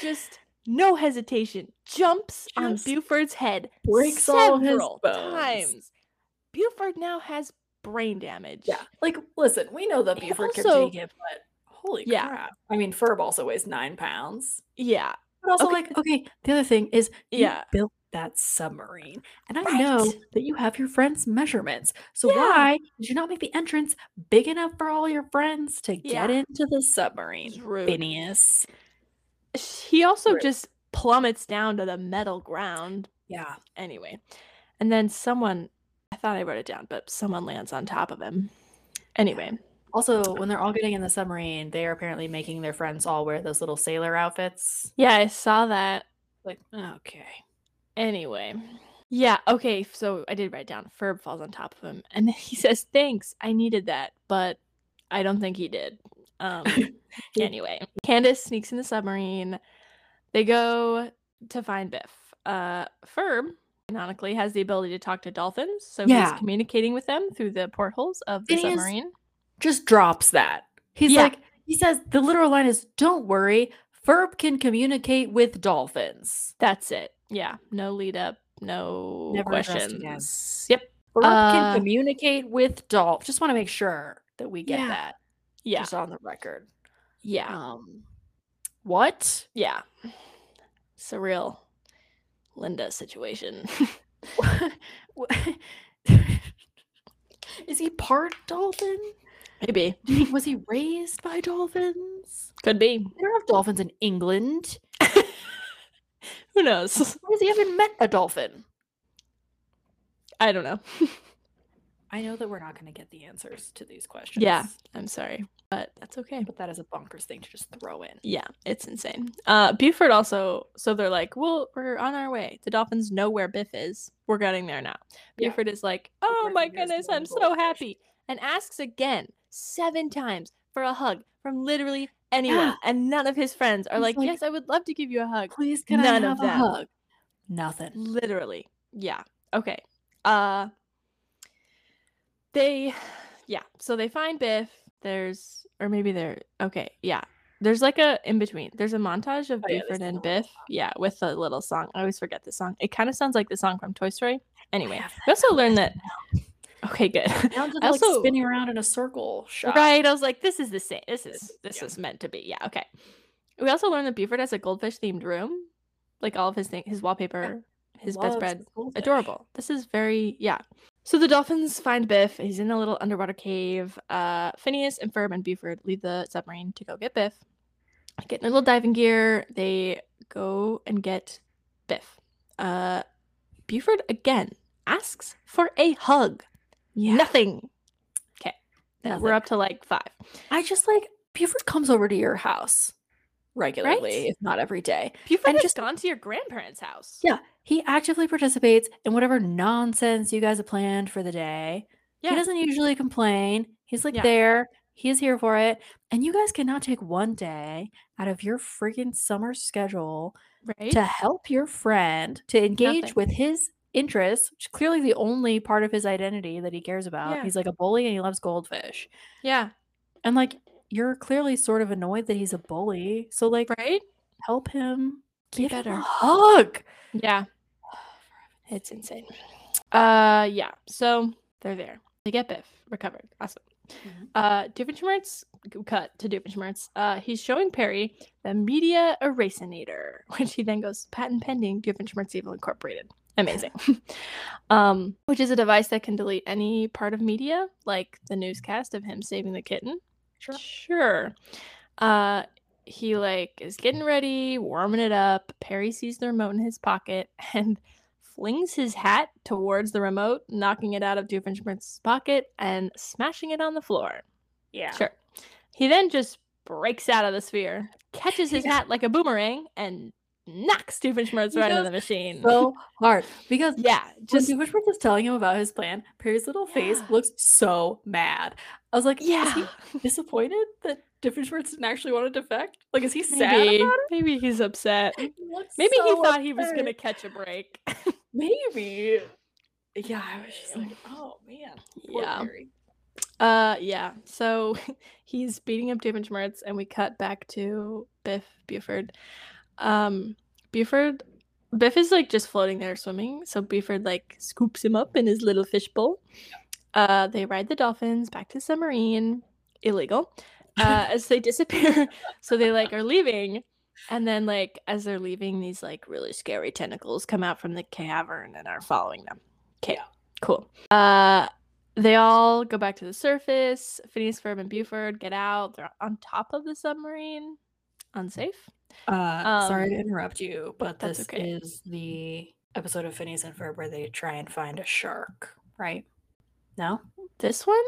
Speaker 2: just no hesitation, jumps on Buford's head
Speaker 1: breaks all his
Speaker 2: several
Speaker 1: bones.
Speaker 2: times. Buford now has brain damage.
Speaker 1: Yeah. Like, listen, we know that Buford
Speaker 2: also-
Speaker 1: can take it, but holy
Speaker 2: Yeah.
Speaker 1: crap. I mean, Ferb also weighs nine pounds.
Speaker 2: Yeah.
Speaker 1: But also,
Speaker 2: Okay.
Speaker 1: like, okay, the other thing is
Speaker 2: Yeah.
Speaker 1: built that submarine. And I know that you have your friends' measurements. So
Speaker 2: Yeah.
Speaker 1: why did you not make the entrance big enough for all your friends to
Speaker 2: Yeah.
Speaker 1: get into the submarine?
Speaker 2: Rude.
Speaker 1: Phineas.
Speaker 2: He also
Speaker 1: Rude.
Speaker 2: just plummets down to the metal ground.
Speaker 1: Yeah.
Speaker 2: Anyway. And then someone I thought I wrote it down, but someone lands on top of him. Anyway.
Speaker 1: Also, when they're all getting in the submarine, they are apparently making their friends all wear those little sailor outfits.
Speaker 2: Yeah, I saw that.
Speaker 1: Like, okay.
Speaker 2: Anyway. Yeah, okay, so I did write down Ferb falls on top of him and he says, Thanks, I needed that, but I don't think he did. Um anyway. Candace sneaks in the submarine. They go to find Biff. Uh Ferb, canonically, has the ability to talk to dolphins, so
Speaker 1: Yeah.
Speaker 2: he's communicating with them through the portholes of the submarine.
Speaker 1: just drops that. He's
Speaker 2: Yeah.
Speaker 1: like, he says the literal line is, "Don't worry, Ferb can communicate with dolphins."
Speaker 2: That's it. Yeah, no lead up, no
Speaker 1: Never
Speaker 2: questions. Yep.
Speaker 1: Ferb
Speaker 2: Uh,
Speaker 1: can communicate with dolphin. Just want to make sure that we get
Speaker 2: Yeah.
Speaker 1: that
Speaker 2: yeah,
Speaker 1: just on the record.
Speaker 2: yeah,
Speaker 1: Um, what?
Speaker 2: yeah. Surreal Linda situation.
Speaker 1: Is he part dolphin?
Speaker 2: Maybe.
Speaker 1: Was he raised by dolphins?
Speaker 2: Could be.
Speaker 1: They don't have dolphins in England.
Speaker 2: Who knows?
Speaker 1: Why has he haven't met a dolphin?
Speaker 2: I don't know.
Speaker 1: I know that we're not going to get the answers to these questions.
Speaker 2: Yeah, I'm sorry, but that's okay.
Speaker 1: But that is a bonkers thing to just throw in.
Speaker 2: Yeah, it's insane. Uh Buford also so they're like, Well, we're on our way. The dolphins know where Biff is. We're getting there now.
Speaker 1: Yeah.
Speaker 2: Buford is like, Oh
Speaker 1: Buford
Speaker 2: my goodness, I'm so happy. And asks again seven times for a hug from literally anyone.
Speaker 1: Yeah.
Speaker 2: And none of his friends are like,
Speaker 1: like,
Speaker 2: Yes, I would love to give you a hug.
Speaker 1: Please, can
Speaker 2: None
Speaker 1: I
Speaker 2: of
Speaker 1: a
Speaker 2: them.
Speaker 1: hug? Nothing.
Speaker 2: Literally. Yeah. Okay. Uh they yeah, so they find Biff. There's or maybe they're okay, yeah. There's like a in between. There's a montage of
Speaker 1: Oh, yeah,
Speaker 2: Buford and Biff. Yeah, with a little song. I always forget the song. It kind of sounds like the song from Toy Story. Anyway, we also learned that Okay, good.
Speaker 1: Down to
Speaker 2: I
Speaker 1: like
Speaker 2: also-
Speaker 1: spinning around in a circle shot.
Speaker 2: Right. I was like, this is the same. This is
Speaker 1: This- yeah.
Speaker 2: is meant to be. Yeah. Okay. We also learned that Buford has a goldfish themed room, like all of his thing, his wallpaper, his
Speaker 1: Loves
Speaker 2: bedspread. Adorable. This is very yeah. So the dolphins find Biff. He's in a little underwater cave. Uh, Phineas and Ferb and Buford leave the submarine to go get Biff. Get in their little diving gear. They go and get Biff. Uh, Buford again asks for a hug.
Speaker 1: Yeah.
Speaker 2: Nothing. Okay. We're up to like five.
Speaker 1: I just like Buford comes over to your house regularly,
Speaker 2: Right?
Speaker 1: if not every day.
Speaker 2: Buford
Speaker 1: And
Speaker 2: has
Speaker 1: just-
Speaker 2: gone to your grandparents' house.
Speaker 1: Yeah, he actively participates in whatever nonsense you guys have planned for the day.
Speaker 2: Yeah.
Speaker 1: He doesn't usually complain. He's like
Speaker 2: Yeah.
Speaker 1: there. He is here for it. And you guys cannot take one day out of your freaking summer schedule
Speaker 2: right.
Speaker 1: to help your friend to engage
Speaker 2: Nothing.
Speaker 1: with his interests, which is clearly the only part of his identity that he cares about.
Speaker 2: Yeah.
Speaker 1: He's like a bully and he loves goldfish.
Speaker 2: yeah.
Speaker 1: And like you're clearly sort of annoyed that he's a bully. So like
Speaker 2: Right.
Speaker 1: help him give him
Speaker 2: better.
Speaker 1: a hug.
Speaker 2: Yeah. It's insane. Uh yeah. So they're there. They get Biff recovered. Awesome.
Speaker 1: Mhm.
Speaker 2: Uh Doofenshmirtz cut to Doofenshmirtz. Uh he's showing Perry the media erasinator, which he then goes patent pending Doofenshmirtz Evil Incorporated. Amazing. um, which is a device that can delete any part of media, like the newscast of him saving the kitten.
Speaker 1: Sure.
Speaker 2: Sure. Uh he like is getting ready, warming it up. Perry sees the remote in his pocket and flings his hat towards the remote, knocking it out of Doofenshmirtz's pocket and smashing it on the floor.
Speaker 1: Yeah.
Speaker 2: Sure. He then just breaks out of the sphere, catches his
Speaker 1: Yeah.
Speaker 2: hat like a boomerang, and knocks Doofenshmirtz
Speaker 1: He
Speaker 2: right into the machine.
Speaker 1: So hard. Because
Speaker 2: yeah,
Speaker 1: just when Doofenshmirtz was telling him about his plan, Perry's little face looks so mad. I was like, is
Speaker 2: yeah.
Speaker 1: he disappointed that Doofenshmirtz didn't actually want to defect? Like, is he sad
Speaker 2: Maybe,
Speaker 1: about
Speaker 2: maybe he's upset.
Speaker 1: He
Speaker 2: Maybe he
Speaker 1: so
Speaker 2: thought he was gonna catch a break.
Speaker 1: Maybe. Yeah, I was just like, oh man.
Speaker 2: yeah.
Speaker 1: Perry.
Speaker 2: Uh, yeah. So he's beating up Doofenshmirtz, and we cut back to Biff Buford. Um, Buford, Biff is like just floating there swimming. So Buford like scoops him up in his little fishbowl. Uh, they ride the dolphins back to the submarine. Illegal. Uh, as they disappear. so they like are leaving. And then, like, as they're leaving, these like really scary tentacles come out from the cavern and are following them. Okay,
Speaker 1: Yeah.
Speaker 2: cool. Uh, they all go back to the surface. Phineas, Ferb, and Buford get out. They're on top of the submarine. Unsafe.
Speaker 1: Uh, sorry to
Speaker 2: Um,
Speaker 1: interrupt you, but this
Speaker 2: okay.
Speaker 1: is the episode of Phineas and Ferb where they try and find a shark, right? No?
Speaker 2: This one?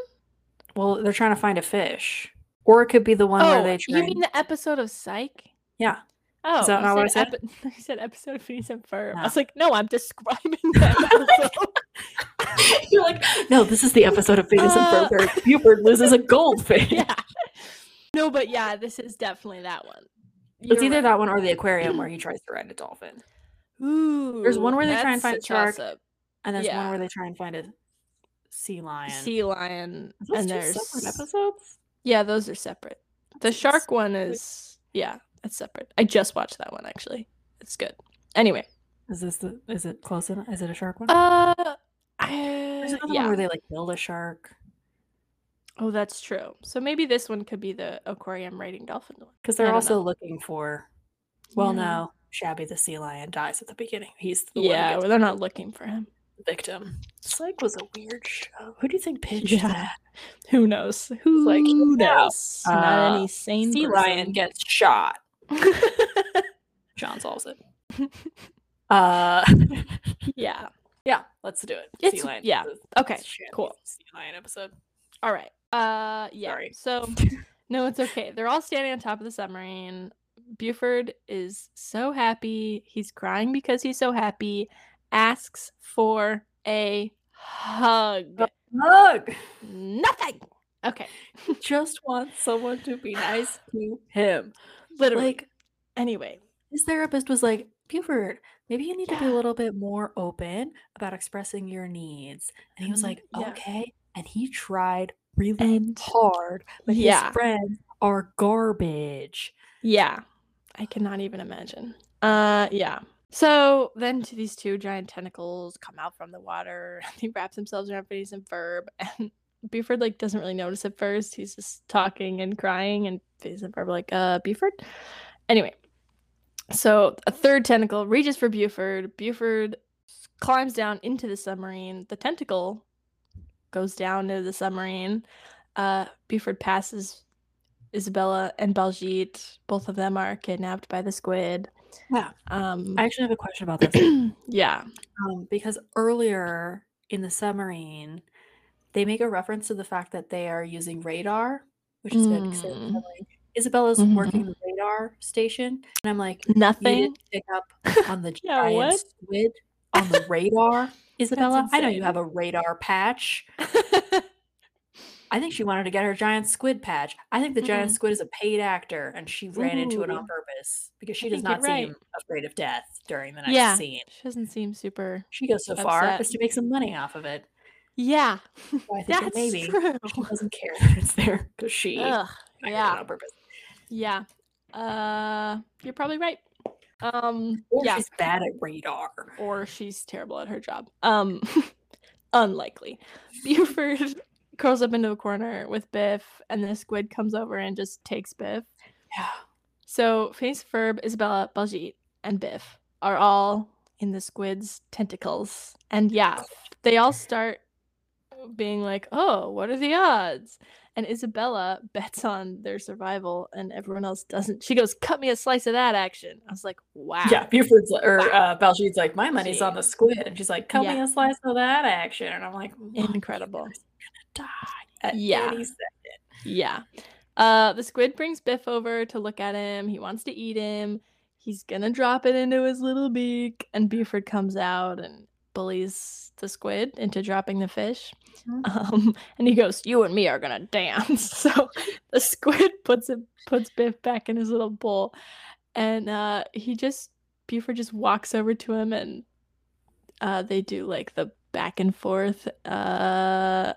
Speaker 1: Well, they're trying to find a fish. Or it could be the one where
Speaker 2: oh,
Speaker 1: they try
Speaker 2: you
Speaker 1: and-
Speaker 2: mean the episode of Psych?
Speaker 1: Yeah.
Speaker 2: Oh,
Speaker 1: that
Speaker 2: you
Speaker 1: not what I
Speaker 2: said? epi- said episode of Phineas and Ferb. I was like, no, I'm describing that episode.
Speaker 1: You're like, no, this is the episode of Phineas and
Speaker 2: Uh,
Speaker 1: Ferb where Buford loses a goldfish.
Speaker 2: yeah. No, but yeah, this is definitely that one.
Speaker 1: It's
Speaker 2: You're
Speaker 1: either
Speaker 2: right.
Speaker 1: that one or the aquarium where he tries to ride a dolphin.
Speaker 2: Ooh,
Speaker 1: There's one where they try and find a shark,
Speaker 2: toss-up.
Speaker 1: And there's one where they try and find a sea lion.
Speaker 2: Sea lion, and there's
Speaker 1: separate episodes?
Speaker 2: yeah, those are separate. The shark one is yeah, it's separate. I just watched that one actually. It's good. Anyway,
Speaker 1: Is this the is it close enough? Is it a shark one?
Speaker 2: uh, I,
Speaker 1: There's another
Speaker 2: yeah.
Speaker 1: one where they like build a shark
Speaker 2: Oh, that's true. So maybe this one could be the aquarium raiding dolphin one.
Speaker 1: because they're also
Speaker 2: know.
Speaker 1: looking for. Well,
Speaker 2: Yeah.
Speaker 1: no, Shabby the sea lion dies at the beginning. He's the
Speaker 2: Yeah, well, they're not looking for him.
Speaker 1: victim. Psych was a weird show. Who do you think pitched
Speaker 2: Yeah.
Speaker 1: that?
Speaker 2: Who knows? Who
Speaker 1: like, yeah,
Speaker 2: knows? Not any
Speaker 1: uh,
Speaker 2: sane
Speaker 1: Sea lion gets shot. Shawn solves it. Uh,
Speaker 2: yeah.
Speaker 1: yeah, let's do it.
Speaker 2: It's-
Speaker 1: sea lion.
Speaker 2: yeah, Okay. Cool.
Speaker 1: Sea lion episode.
Speaker 2: All right. Uh yeah.
Speaker 1: Sorry.
Speaker 2: So no, it's okay. They're all standing on top of the submarine. Buford is so happy. He's crying because he's so happy. Asks for a hug.
Speaker 1: Hug.
Speaker 2: Nothing. Okay.
Speaker 1: Just wants someone to be nice to him.
Speaker 2: Literally.
Speaker 1: Like
Speaker 2: anyway.
Speaker 1: his therapist was like, Buford, maybe you need to be a little bit more open about expressing your needs. And he was
Speaker 2: Mhm,
Speaker 1: like,
Speaker 2: yeah.
Speaker 1: okay. And he tried really
Speaker 2: And
Speaker 1: hard, but
Speaker 2: yeah.
Speaker 1: his friends are garbage.
Speaker 2: Yeah. I cannot even imagine. Uh yeah. So then to these two giant tentacles come out from the water. He wraps themselves around Phineas and Ferb and Buford like doesn't really notice at first. He's just talking and crying and Phineas and Ferb are like, uh, Buford? Anyway. So a third tentacle reaches for Buford. Buford climbs down into the submarine. The tentacle goes down to the submarine. Uh Buford passes Isabella and Baljeet. Both of them are kidnapped by the squid.
Speaker 1: Yeah.
Speaker 2: Um,
Speaker 1: I actually have a question about this.
Speaker 2: yeah.
Speaker 1: um, because earlier in the submarine, they make a reference to the fact that they are using radar, which is good because they're in the
Speaker 2: Mm.
Speaker 1: submarine. Isabella's
Speaker 2: Mhm.
Speaker 1: working the radar station, and I'm like,
Speaker 2: Nothing.
Speaker 1: didn't pick up on the giant squid on the radar, Isabella. I know you have a radar patch. I think she wanted to get her giant squid patch. I think the giant
Speaker 2: Mm-mm.
Speaker 1: squid is a paid actor, and she ran into it on purpose because she
Speaker 2: I
Speaker 1: does not
Speaker 2: right.
Speaker 1: seem afraid of death during the next
Speaker 2: yeah.
Speaker 1: scene.
Speaker 2: She doesn't seem super.
Speaker 1: She goes so far
Speaker 2: upset.
Speaker 1: as to make some money off of it.
Speaker 2: Yeah.
Speaker 1: So I think
Speaker 2: That's
Speaker 1: maybe
Speaker 2: true.
Speaker 1: she doesn't care that it's there because she
Speaker 2: Ugh, yeah.
Speaker 1: on purpose.
Speaker 2: Yeah. Uh, you're probably right. Um,
Speaker 1: Or
Speaker 2: yeah.
Speaker 1: she's bad at radar.
Speaker 2: or she's terrible at her job. Um, unlikely. Buford curls up into a corner with Biff, and the squid comes over and just takes Biff.
Speaker 1: Yeah.
Speaker 2: So Phineas Ferb, Isabella, Baljeet, and Biff are all in the squid's tentacles. And yeah, they all start being like, oh, what are the odds? And Isabella bets on their survival, and everyone else doesn't. She goes, cut me a slice of that action. I was like, wow.
Speaker 1: Yeah, Buford's or
Speaker 2: Wow.
Speaker 1: uh, Baljeet's like, my money's on the squid, and she's like, cut me a slice of that action, and I'm like,
Speaker 2: Incredible.
Speaker 1: die at
Speaker 2: Yeah.
Speaker 1: any second.
Speaker 2: Yeah. Uh the squid brings Biff over to look at him. He wants to eat him. He's gonna drop it into his little beak, and Buford comes out and bullies the squid into dropping the fish.
Speaker 1: Mhm.
Speaker 2: Um, and he goes, "You and me are gonna dance." So the squid puts it puts Biff back in his little bowl, and uh, he just Buford just walks over to him, and uh, they do like the back and forth, uh,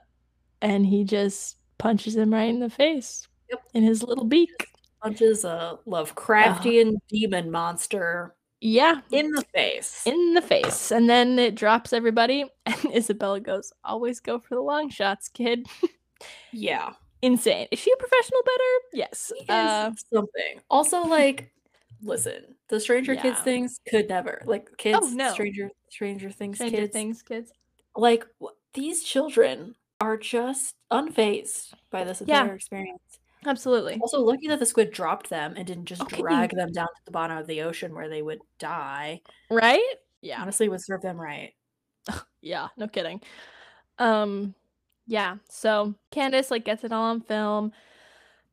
Speaker 2: and he just punches him right in the face
Speaker 1: Yep.
Speaker 2: in his little beak.
Speaker 1: Punches a Lovecraftian demon monster
Speaker 2: Yeah,
Speaker 1: in the face.
Speaker 2: in the face, and then it drops everybody. And Isabella goes, "Always go for the long shots, kid."
Speaker 1: yeah.
Speaker 2: Insane. Is she a professional better? Yes. Uh,
Speaker 1: something. Also, like, listen, the Stranger Kids things could never like kids.
Speaker 2: no.
Speaker 1: Stranger Stranger Things
Speaker 2: Stranger
Speaker 1: kids.
Speaker 2: Things kids.
Speaker 1: Like these children are just unfazed by this
Speaker 2: Yeah.
Speaker 1: entire experience.
Speaker 2: Absolutely.
Speaker 1: Also, lucky that the squid dropped them and didn't just
Speaker 2: Okay.
Speaker 1: drag them down to the bottom of the ocean where they would die.
Speaker 2: Right? Yeah.
Speaker 1: Honestly, would serve them right.
Speaker 2: Yeah, no kidding. Um yeah, so Candace like gets it all on film.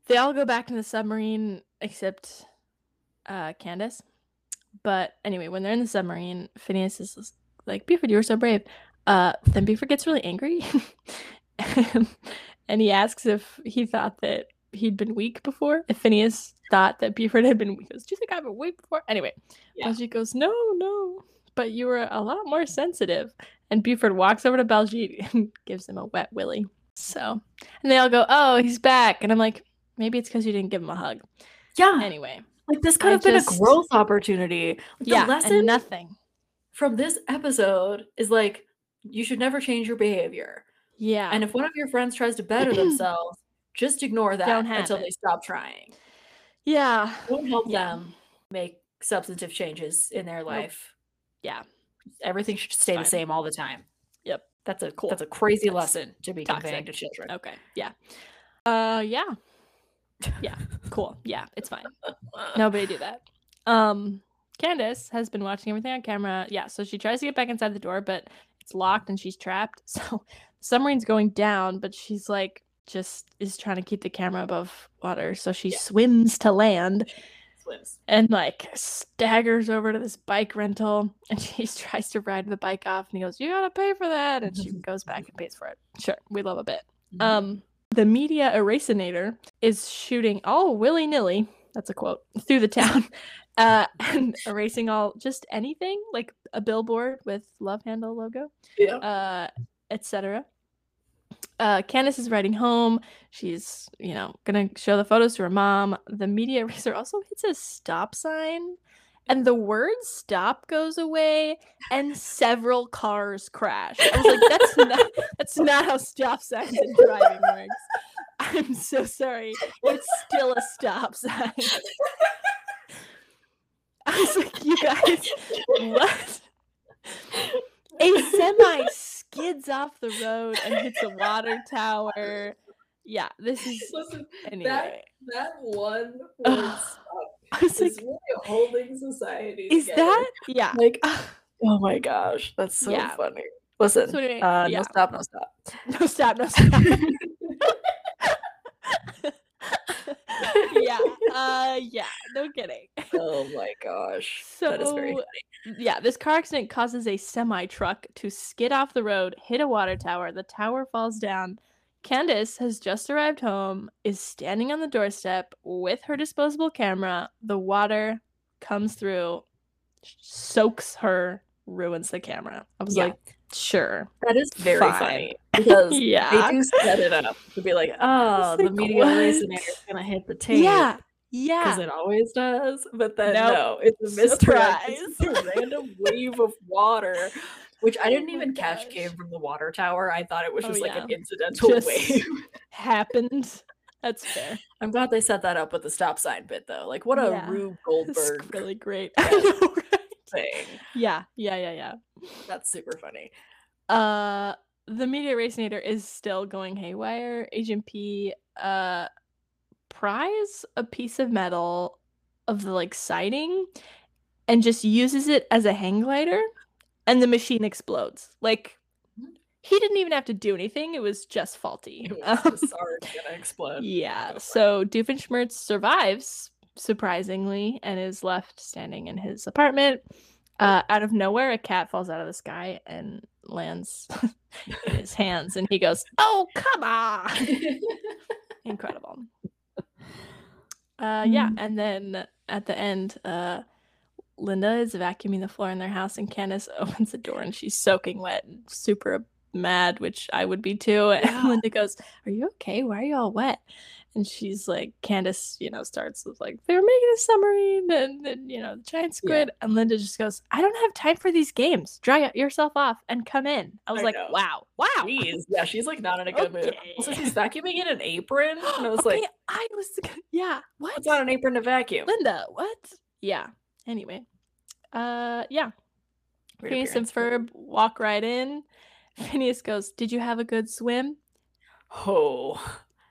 Speaker 2: They all go back in the submarine except uh Candace. But anyway, when they're in the submarine, Phineas is like, Buford, you were so brave. Uh then Buford gets really angry. and he asks if he thought that he'd been weak before. If Phineas thought that Buford had been weak. He goes, Do you think I've been weak before? Anyway.
Speaker 1: Yeah.
Speaker 2: Baljeet goes, No, no. But you were a lot more sensitive. And Buford walks over to Baljeet and gives him a wet willy. So, and they all go, "Oh, he's back," and I'm like, maybe it's because you didn't give him a hug.
Speaker 1: Yeah,
Speaker 2: Anyway,
Speaker 1: like this could
Speaker 2: I
Speaker 1: have been
Speaker 2: just-
Speaker 1: a growth opportunity. Like,
Speaker 2: yeah,
Speaker 1: the lesson
Speaker 2: and nothing.
Speaker 1: from this episode is like you should never change your behavior.
Speaker 2: Yeah.
Speaker 1: And if one of your friends tries to better themselves, just ignore that until
Speaker 2: it.
Speaker 1: they stop trying.
Speaker 2: yeah.
Speaker 1: Don't help
Speaker 2: Yeah.
Speaker 1: them make substantive changes in their life.
Speaker 2: Yeah.
Speaker 1: Everything should stay
Speaker 2: fine.
Speaker 1: the same all the time.
Speaker 2: Yep.
Speaker 1: That's a
Speaker 2: Cool.
Speaker 1: that's a crazy
Speaker 2: That's
Speaker 1: lesson to be conveying to children.
Speaker 2: Okay. Yeah. Uh yeah. Yeah. Cool. Yeah, it's fine. Nobody do that. Um Candace has been watching everything on camera. Yeah, so she tries to get back inside the door, but it's locked and she's trapped. So the submarine's going down, but she's like just is trying to keep the camera above water. So she
Speaker 1: Yeah.
Speaker 2: swims to land
Speaker 1: Swims.
Speaker 2: and like staggers over to this bike rental and she tries to ride the bike off and he goes, You gotta pay for that. And she goes back and pays for it. Sure, we love a bit.
Speaker 1: Mm-hmm.
Speaker 2: Um, the media erasinator is shooting all willy nilly. That's a quote through the town, uh, and erasing all just anything like a billboard with Love Handle logo,
Speaker 1: yeah.
Speaker 2: uh, etc. Uh, Candace is riding home. She's, you know, gonna show the photos to her mom. The media racer also hits a stop sign, and the word "stop" goes away, and several cars crash. I was like, "That's not, that's not how stop signs and driving works." I'm so sorry. It's still a stop sign. I was like, "You guys, what?" A semi skids off the road and hits a water tower. Yeah, this is
Speaker 1: Listen,
Speaker 2: anyway.
Speaker 1: that one
Speaker 2: Ugh.
Speaker 1: word
Speaker 2: I was like,
Speaker 1: is really holding society
Speaker 2: is
Speaker 1: together.
Speaker 2: that yeah?
Speaker 1: like oh my gosh, that's so
Speaker 2: Yeah.
Speaker 1: funny. Listen,
Speaker 2: So anyway,
Speaker 1: uh,
Speaker 2: yeah.
Speaker 1: no stop, no stop.
Speaker 2: No stop, no stop. Yeah, uh, yeah, no kidding.
Speaker 1: oh my gosh, that is very
Speaker 2: So, yeah, this car accident causes a semi truck to skid off the road, hit a water tower. The tower falls down. Candace has just arrived home, is standing on the doorstep with her disposable camera. The water comes through, soaks her, ruins the camera. I was
Speaker 1: Yeah.
Speaker 2: like, sure.
Speaker 1: That is very
Speaker 2: Fine.
Speaker 1: funny because
Speaker 2: Yeah.
Speaker 1: they do set it up to be like, oh, the
Speaker 2: like,
Speaker 1: media is gonna hit the tape.
Speaker 2: Yeah. Yeah, because
Speaker 1: it always does, but then
Speaker 2: Nope.
Speaker 1: no, it's a misdirect. It's a random wave of water, which I
Speaker 2: Oh
Speaker 1: didn't
Speaker 2: my
Speaker 1: even catch
Speaker 2: gosh.
Speaker 1: came from the water tower. I thought it was
Speaker 2: Oh,
Speaker 1: just like
Speaker 2: yeah.
Speaker 1: an incidental
Speaker 2: Just-
Speaker 1: wave.
Speaker 2: Happened. That's fair.
Speaker 1: I'm glad they set that up with the stop sign bit though. Like what a
Speaker 2: Yeah.
Speaker 1: Rube Goldberg
Speaker 2: really great.
Speaker 1: Yeah. Thing.
Speaker 2: Yeah, yeah, yeah, yeah.
Speaker 1: That's super funny.
Speaker 2: Uh the media erasinator is still going haywire. Agent P uh pries a piece of metal of the like siding and just uses it as a hang glider and the machine explodes. Like
Speaker 1: Mhm.
Speaker 2: he didn't even have to do anything. It was just faulty.
Speaker 1: It was just gonna explode.
Speaker 2: yeah.
Speaker 1: Go for it.
Speaker 2: So Doofenshmirtz survives surprisingly and is left standing in his apartment. Uh, out of nowhere, a cat falls out of the sky and lands in his hands, and he goes, "Oh, come on!" Incredible. Uh, yeah,
Speaker 1: Mm.
Speaker 2: and then at the end, uh, Linda is vacuuming the floor in their house, and Candace opens the door, and she's soaking wet, and super mad, which I would be too. And
Speaker 1: Yeah.
Speaker 2: Linda goes, "Are you okay? Why are you all wet?" And she's like, Candace, you know, starts with like, "They were making a submarine, and, then you know, the giant squid." And Linda just goes, "I don't have time for these games. Dry yourself off and come in." I was
Speaker 1: I
Speaker 2: like,
Speaker 1: know.
Speaker 2: "Wow, wow."
Speaker 1: Jeez. Yeah, she's like not in a good mood. so
Speaker 2: Okay.
Speaker 1: she's vacuuming in an apron. And I was
Speaker 2: okay,
Speaker 1: like,
Speaker 2: I was, yeah, what?
Speaker 1: it's not an apron to vacuum.
Speaker 2: Linda, what? Yeah. Anyway, uh, yeah.
Speaker 1: Weird
Speaker 2: Phineas and Ferb walk right in. Phineas goes, "Did you have a good swim?"
Speaker 1: Oh,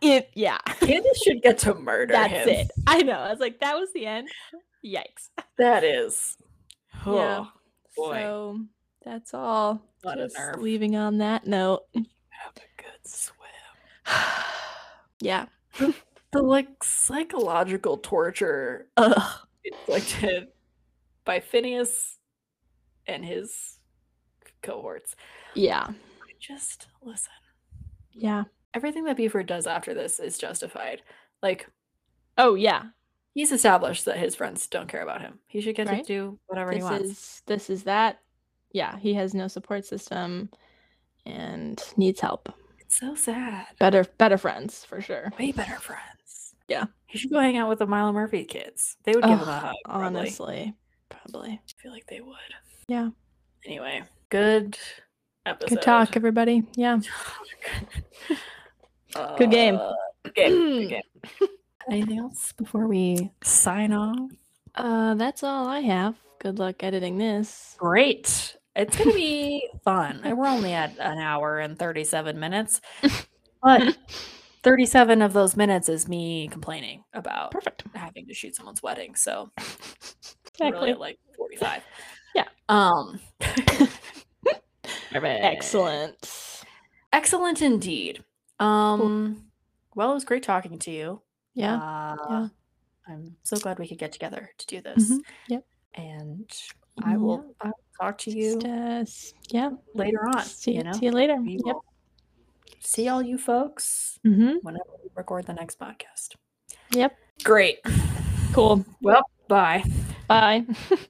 Speaker 2: It, yeah.
Speaker 1: Candace should get to murder
Speaker 2: That's
Speaker 1: him.
Speaker 2: it. I know. I was like, that was the end. Yikes.
Speaker 1: That is. Oh,
Speaker 2: Yeah.
Speaker 1: boy.
Speaker 2: So that's all.
Speaker 1: What a
Speaker 2: Just
Speaker 1: nerve.
Speaker 2: leaving on that note.
Speaker 1: have a good swim.
Speaker 2: yeah.
Speaker 1: The like psychological torture
Speaker 2: Ugh.
Speaker 1: inflicted by Phineas and his cohorts.
Speaker 2: Yeah.
Speaker 1: Just listen.
Speaker 2: Yeah.
Speaker 1: Everything that Buford does after this is justified. Like
Speaker 2: Oh yeah.
Speaker 1: he's established that his friends don't care about him. He should get
Speaker 2: Right.
Speaker 1: to do whatever he wants.
Speaker 2: is this is that. Yeah. He has no support system and needs help.
Speaker 1: It's so sad.
Speaker 2: Better better friends for sure.
Speaker 1: Way better friends.
Speaker 2: Yeah.
Speaker 1: He should go hang out with the Milo Murphy kids. They would give him a hug. Probably.
Speaker 2: honestly. Probably.
Speaker 1: I feel like they would.
Speaker 2: Yeah.
Speaker 1: Anyway, good episode.
Speaker 2: Good talk, everybody. Yeah. Oh Good game.
Speaker 1: Uh, Good game. Good game. Anything else before we sign off?
Speaker 2: Uh, that's all I have. Good luck editing this.
Speaker 1: Great. It's going to be fun. We're only at an hour and 37 minutes, but 37 of those minutes is me complaining about
Speaker 2: Perfect.
Speaker 1: having to shoot someone's wedding. So
Speaker 2: Exactly.
Speaker 1: really like 45.
Speaker 2: Yeah.
Speaker 1: Um,
Speaker 2: Excellent.
Speaker 1: excellent indeed. Um, well, it was great talking to you.
Speaker 2: Yeah.
Speaker 1: Uh,
Speaker 2: yeah.
Speaker 1: I'm so glad we could get together to do this.
Speaker 2: Mhm, yep.
Speaker 1: And I will I will talk to you
Speaker 2: Just, uh, yeah.
Speaker 1: later on.
Speaker 2: See
Speaker 1: you know,
Speaker 2: see you later.
Speaker 1: We
Speaker 2: Yep.
Speaker 1: see all you folks
Speaker 2: Mm-hmm.
Speaker 1: whenever we record the next podcast.
Speaker 2: Yep.
Speaker 1: Great.
Speaker 2: Cool.
Speaker 1: Well, bye.
Speaker 2: Bye.